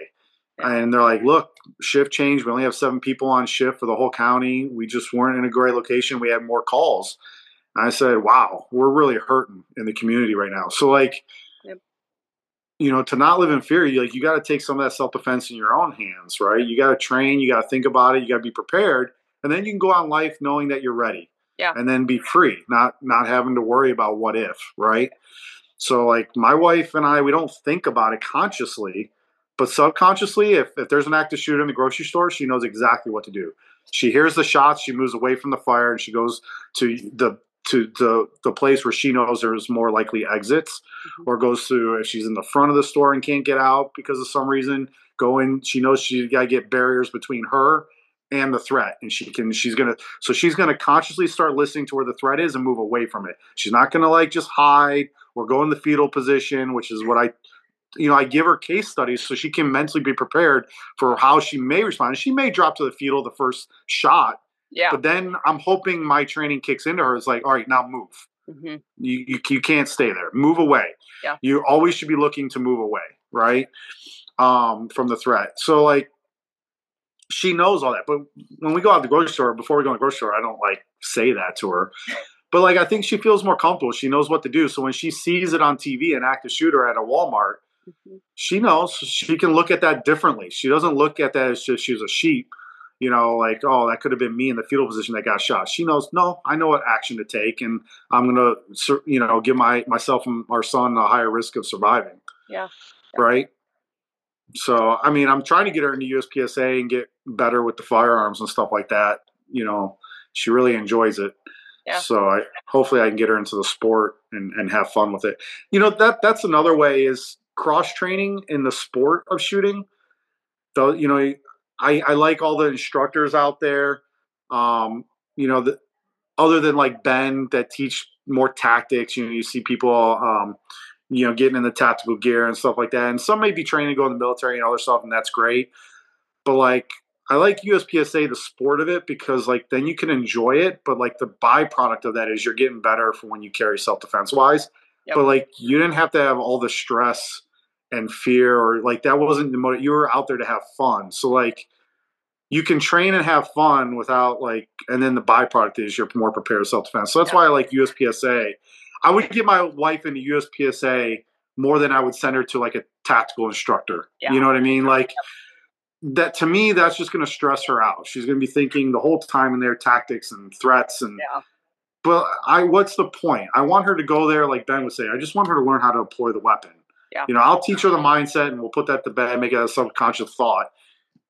And they're like, look, shift change. We only have seven people on shift for the whole county. We just weren't in a great location. We had more calls. And I said, wow, we're really hurting in the community right now. So like. You know, to not live in fear, you like you got to take some of that self defense in your own hands, right? You got to train, you got to think about it, you got to be prepared, and then you can go on life knowing that you're ready. Yeah. And then be free, not not having to worry about what if, right? So like my wife and I, we don't think about it consciously, but subconsciously, if, if there's an active shooter in the grocery store, she knows exactly what to do. She hears the shots, she moves away from the fire, and she goes to the to the the place where she knows there's more likely exits, Mhm. or goes to if she's in the front of the store and can't get out because of some reason. Go in. She knows she's got to get barriers between her and the threat, and she can. She's gonna. So she's gonna consciously start listening to where the threat is and move away from it. She's not gonna like just hide or go in the fetal position, which is what I you know, I give her case studies so she can mentally be prepared for how she may respond. And she may drop to the fetal the first shot, Yeah. but then I'm hoping my training kicks into her. It's like, all right, now move. hmm You, you, you can't stay there. Move away. Yeah. You always should be looking to move away, right? Um, from the threat. So like she knows all that. But when we go out to the grocery store, before we go to the grocery store, I don't like say that to her. But like I think she feels more comfortable. She knows what to do. So when she sees it on TV, an active shooter at a Walmart, hmm she knows she can look at that differently. She doesn't look at that as just she's a sheep, you know, like, oh, that could have been me in the fetal position that got shot. She knows, no, I know what action to take, and I'm going to, you know, give my myself and our son a higher risk of surviving. Yeah. Right. So, I mean, I'm trying to get her into USPSA and get better with the firearms and stuff like that. You know, she really enjoys it. Yeah. So I hopefully I can get her into the sport and, and have fun with it. You know, that that's another way is cross training in the sport of shooting. So, you know, I, I like all the instructors out there. Um, you know, the, other than like Ben that teach more tactics, you know, you see people, um, you know, getting in the tactical gear and stuff like that. And some may be training to go in the military and other stuff, and that's great. But like, I like USPSA, the sport of it, because like then you can enjoy it. But like the byproduct of that is you're getting better for when you carry self defense wise. Yep. But like you didn't have to have all the stress and fear, or like that wasn't the motive. You were out there to have fun. So like you can train and have fun without like, and then the byproduct is you're more prepared for self defense. So that's Yeah. why I like USPSA. I would get my wife into USPSA more than I would send her to like a tactical instructor. Yeah. You know what I mean? Like that to me, that's just going to stress her out. She's going to be thinking the whole time in their tactics and threats and. Yeah. But I, what's the point? I want her to go there, like Ben would say. I just want her to learn how to employ the weapon. Yeah. You know, I'll teach her the mindset, and we'll put that to bed, and make it a subconscious thought.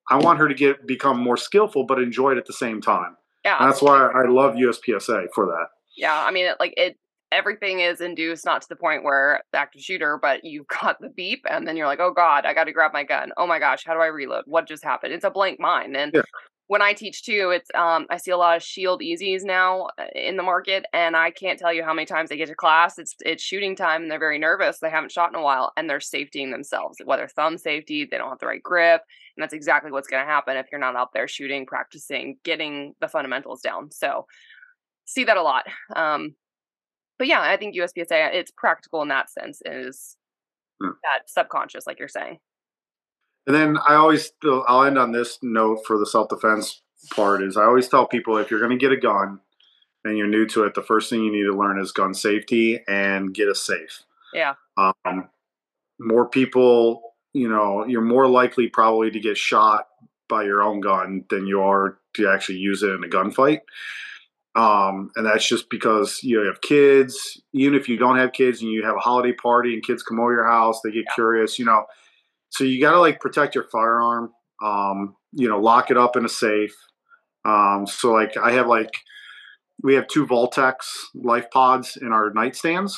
I want her to get become more skillful, but enjoy it at the same time. Yeah. And that's why I love USPSA for that. Yeah, I mean, it, like it, everything is induced, not to the point where the active shooter, but you've <laughs> got the beep, and then you're like, oh god, I got to grab my gun. Oh my gosh, how do I reload? What just happened? It's a blank mind, and Yeah. when I teach too, it's um, I see a lot of Shield EZs now uh, in the market, and I can't tell you how many times they get to class. It's it's shooting time, and they're very nervous. They haven't shot in a while, and they're safetying themselves, whether thumb safety, they don't have the right grip, and that's exactly what's going to happen if you're not out there shooting, practicing, getting the fundamentals down. So see that a lot. Um, but yeah, I think USPSA it's practical in that sense is Hmm. that subconscious, like you're saying. And then I always, I'll end on this note for the self defense part is I always tell people if you're going to get a gun and you're new to it, the first thing you need to learn is gun safety and get a safe. Yeah. Um, more people, you know, you're more likely probably to get shot by your own gun than you are to actually use it in a gunfight. Um, and that's just because you know, you have kids. Even if you don't have kids and you have a holiday party and kids come over your house, they get Yeah. curious, you know. So you got to like protect your firearm. Um, you know, lock it up in a safe. Um, so like I have like we have two Voltex life pods in our nightstands.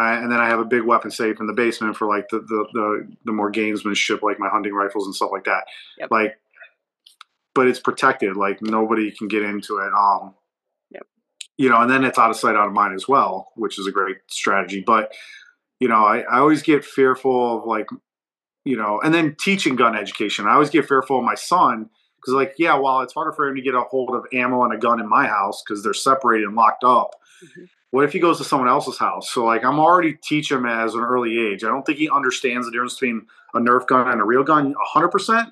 Uh, and then I have a big weapon safe in the basement for like the, the the the more gamesmanship, like my hunting rifles and stuff like that. Yep. Like, but it's protected. Like nobody can get into it. Um, Yep. you know, and then it's out of sight, out of mind as well, which is a great strategy. But you know, I, I always get fearful of like, you know, and then teaching gun education. I always get fearful of my son Because like, yeah, while it's harder for him to get a hold of ammo and a gun in my house because they're separated and locked up. Mm-hmm. What if he goes to someone else's house? So like, I'm already teaching him as an early age. I don't think he understands the difference between a Nerf gun and a real gun 100. percent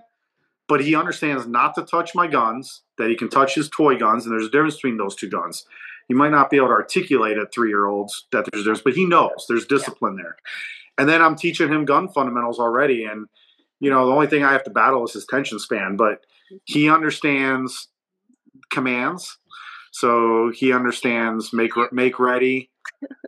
But he understands not to touch my guns. That he can touch his toy guns, and there's a difference between those two guns. He might not be able to articulate at three year olds that there's there's, but he knows there's discipline yeah. there. And then I'm teaching him gun fundamentals already, and you know the only thing I have to battle is his tension span, but he understands commands, so he understands make make ready,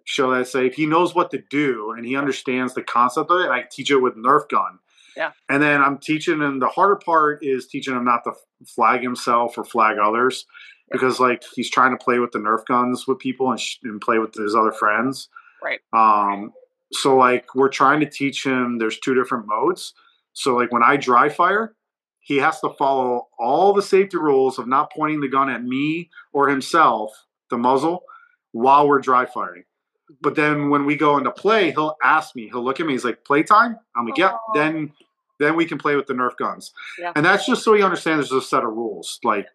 show that safe. He knows what to do, and he understands the concept of it. I teach it with Nerf gun. Yeah. And then I'm teaching him the harder part is teaching him not to flag himself or flag others because like he's trying to play with the Nerf guns with people and, sh- and play with his other friends. Right. Um. So like we're trying to teach him. There's two different modes. So like when I dry fire, he has to follow all the safety rules of not pointing the gun at me or himself, the muzzle, while we're dry firing. But then when we go into play, he'll ask me. He'll look at me. He's like, "Playtime." I'm like, "Yep." Yeah. Then then we can play with the Nerf guns. Yeah. And that's just so he understands there's a set of rules. Like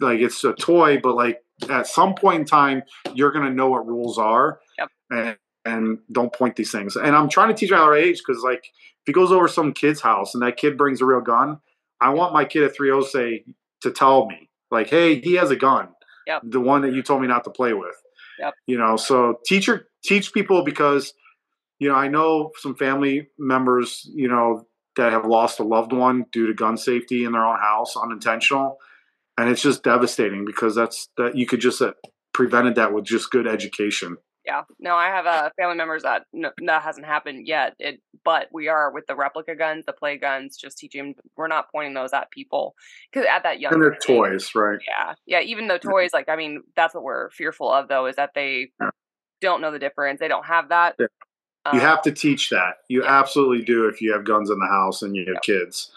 like it's a toy, but like at some point in time, you're gonna know what rules are. Yep. And, and don't point these things. And I'm trying to teach him our age because like if he goes over some kid's house and that kid brings a real gun, I want my kid at 3 say to tell me like, hey, he has a gun. Yep. The one that you told me not to play with. Yep. You know, so teacher teach people because you know I know some family members you know that have lost a loved one due to gun safety in their own house, unintentional and it's just devastating because that's that you could just uh, prevented that with just good education yeah. No i have uh, family members that no, that hasn't happened yet. It but we are with the replica guns the play guns just teaching we're not pointing those at people because at that young and they're toys right. Yeah. Yeah even though toys like i mean that's what we're fearful of though is that they yeah. don't know the difference. They don't have that. Yeah. you um, have to teach that. You yeah. absolutely do if you have guns in the house and you have kids.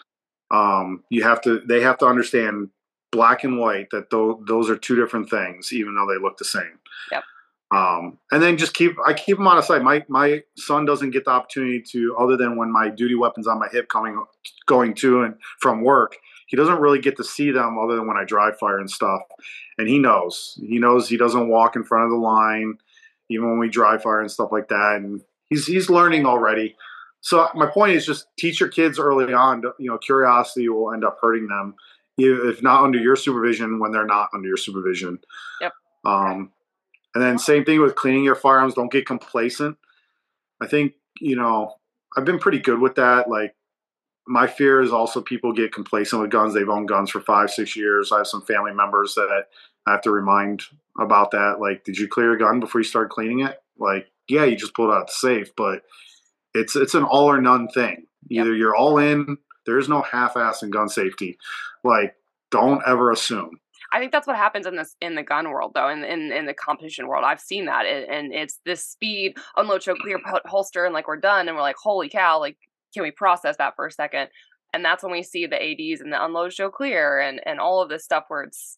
Um, you have to they have to understand black and white that th- those are two different things, even though they look the same. Yep. Um, and then just keep I keep them on a side. My my son doesn't get the opportunity to, other than when my duty weapons on my hip coming going to and from work. He doesn't really get to see them other than when I dry fire and stuff. And he knows. He knows he doesn't walk in front of the line, even when we dry fire and stuff like that. And he's he's learning already. So my point is just teach your kids early on. To, you know, curiosity will end up hurting them if not under your supervision, when they're not under your supervision. Yep. Um, and then same thing with cleaning your firearms. Don't get complacent. I think you know I've been pretty good with that. Like my fear is also people get complacent with guns. They've owned guns for five, six years. I have some family members that I have to remind about that. Like, did you clear a gun before you start cleaning it? Like, yeah, you just pulled out the safe, but it's it's an all or none thing. Either yep. you're all in there is no half-ass in gun safety. Like, don't ever assume. I think that's what happens in this in the gun world, though, in in, in the competition world. I've seen that, and it's this speed, unload, choke, clear, holster, and like we're done, and we're like, holy cow! Like, can we process that for a second? And that's when we see the ads and the unload, show clear, and and all of this stuff where it's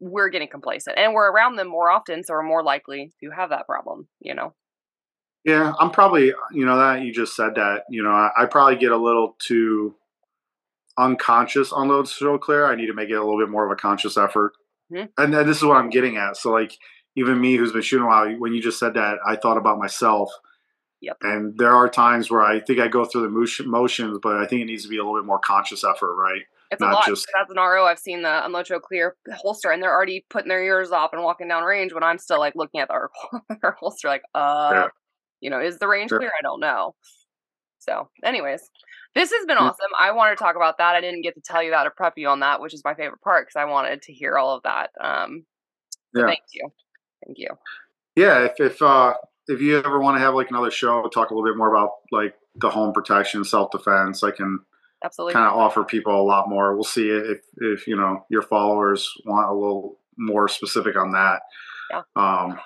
we're getting complacent, and we're around them more often, so we're more likely to have that problem. You know. Yeah, I'm probably you know that you just said that you know I, I probably get a little too unconscious on load show clear. I need to make it a little bit more of a conscious effort. Mm-hmm. And, and this is what I'm getting at. So like even me who's been shooting a while, when you just said that, I thought about myself. Yep. And there are times where I think I go through the motions, but I think it needs to be a little bit more conscious effort, right? It's Not a lot. Just... As an RO, I've seen the unload show clear holster, and they're already putting their ears off and walking down range. When I'm still like looking at their, <laughs> their holster, like, uh, yeah. you know, is the range clear? I don't know. So, anyways, this has been awesome. I wanted to talk about that. I didn't get to tell you that or prep you on that, which is my favorite part because I wanted to hear all of that. Um, yeah. Thank you. Thank you. Yeah. If if uh, if you ever want to have like another show, talk a little bit more about like the home protection, self defense, I can absolutely kind of offer people a lot more. We'll see if if you know your followers want a little more specific on that. Yeah. Um,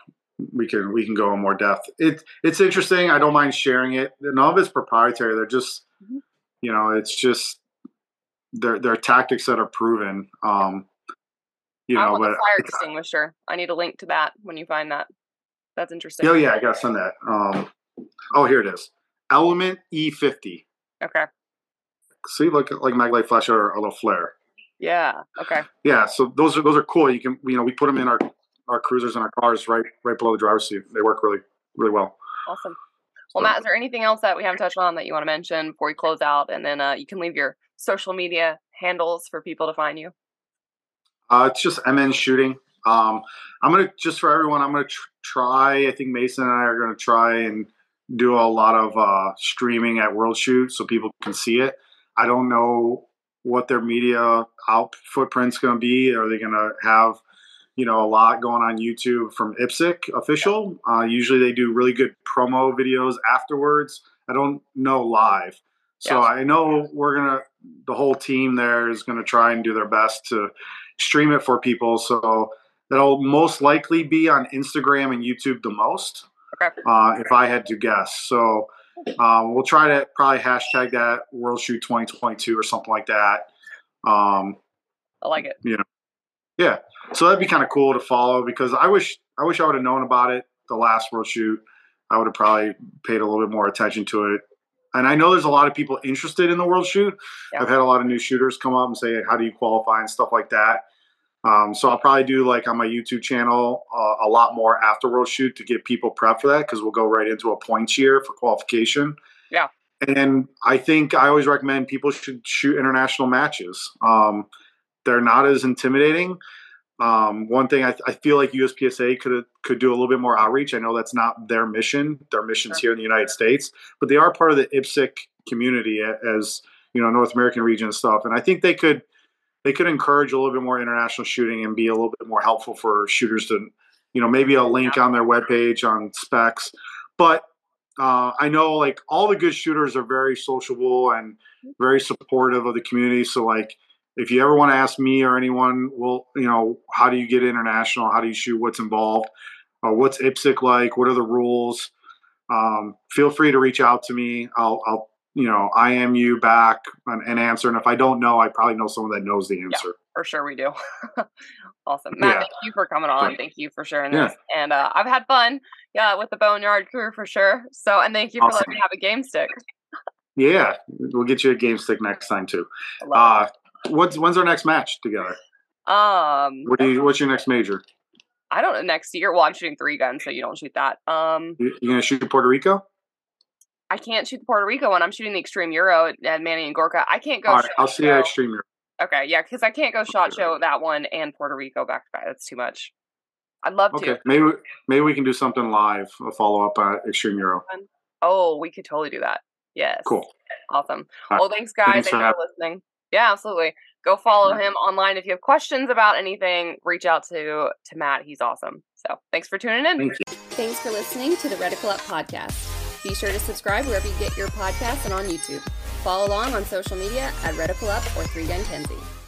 we can we can go in more depth. It it's interesting. I don't mind sharing it. None of it's proprietary. They're just. You know, it's just they're they're tactics that are proven. Um, you know, but fire extinguisher. I need a link to that when you find that. That's interesting. Oh yeah, I gotta send that. Um, oh here it is. Element E50. Okay. See, look like Maglite flash or a little flare. Yeah. Okay. Yeah. So those are those are cool. You can you know we put them in our our cruisers and our cars right right below the driver's seat. They work really really well. Awesome. Well, Matt, is there anything else that we haven't touched on that you want to mention before we close out? And then uh, you can leave your social media handles for people to find you. Uh, it's just MN shooting. Um, I'm gonna just for everyone. I'm gonna tr- try. I think Mason and I are gonna try and do a lot of uh, streaming at World Shoot so people can see it. I don't know what their media out footprint's going to be. Are they going to have, you know, a lot going on YouTube from IPSC official? Uh, usually they do really good promo videos afterwards. I don't know live. So yeah. I know we're going to, the whole team there is going to try and do their best to stream it for people. So that'll most likely be on Instagram and YouTube the most. Okay. Uh, if I had to guess. So um, we'll try to probably hashtag that World Shoot 2022 or something like that. Um, I like it. You know, yeah. So that'd be kind of cool to follow because I wish I wish I would have known about it the last World Shoot. I would have probably paid a little bit more attention to it. And I know there's a lot of people interested in the World Shoot. Yeah. I've had a lot of new shooters come up and say, "How do you qualify?" and stuff like that. Um, so I'll probably do like on my YouTube channel uh, a lot more after World Shoot to get people prepped for that because we'll go right into a points year for qualification. Yeah. And I think I always recommend people should shoot international matches. Um, they're not as intimidating. Um, one thing I, I, feel like USPSA could could do a little bit more outreach. I know that's not their mission; their mission's sure. here in the United States, but they are part of the IPSC community as you know North American region and stuff. And I think they could they could encourage a little bit more international shooting and be a little bit more helpful for shooters to, you know, maybe a link on their webpage on specs. But uh, I know like all the good shooters are very sociable and very supportive of the community. So like, if you ever want to ask me or anyone, well, you know, how do you get international? How do you shoot? What's involved? Uh, what's IPSC like? What are the rules? Um, feel free to reach out to me. I'll, I'll you know, I am you back and, and, answer. And if I don't know, I probably know someone that knows the answer. Yeah, for sure, we do. <laughs> awesome, Matt. Yeah. Thank you for coming on. Thank you for sharing this. And uh, I've had fun, yeah, with the Boneyard crew for sure. So, and thank you for letting me have a game stick. yeah, we'll get you a game stick next time too. Uh, what's when's our next match together? Um, what do you? What's your next major? I don't know. Next year, well, I'm shooting three guns, so you don't shoot that. Um, you, you gonna shoot Puerto Rico? I can't shoot the Puerto Rico one. I'm shooting the Extreme Euro at, Manny and Gorka. I can't go. All right, I'll see you at Extreme Euro. Okay, yeah, because I can't go shot show that one and Puerto Rico back to back. That's too much. I'd love okay. to. Okay, maybe maybe we can do something live, a follow up at Extreme Euro. Oh, we could totally do that. Yes. Cool. Awesome. Right. Well, thanks guys. Thanks, thanks for, for listening. Yeah, absolutely. Go follow him online if you have questions about anything. Reach out to to Matt. He's awesome. So thanks for tuning in. Thank thanks for listening to the Reticle Up podcast. Be sure to subscribe wherever you get your podcasts and on YouTube. Follow along on social media at Reticle Up or 3 Gun Kenzie.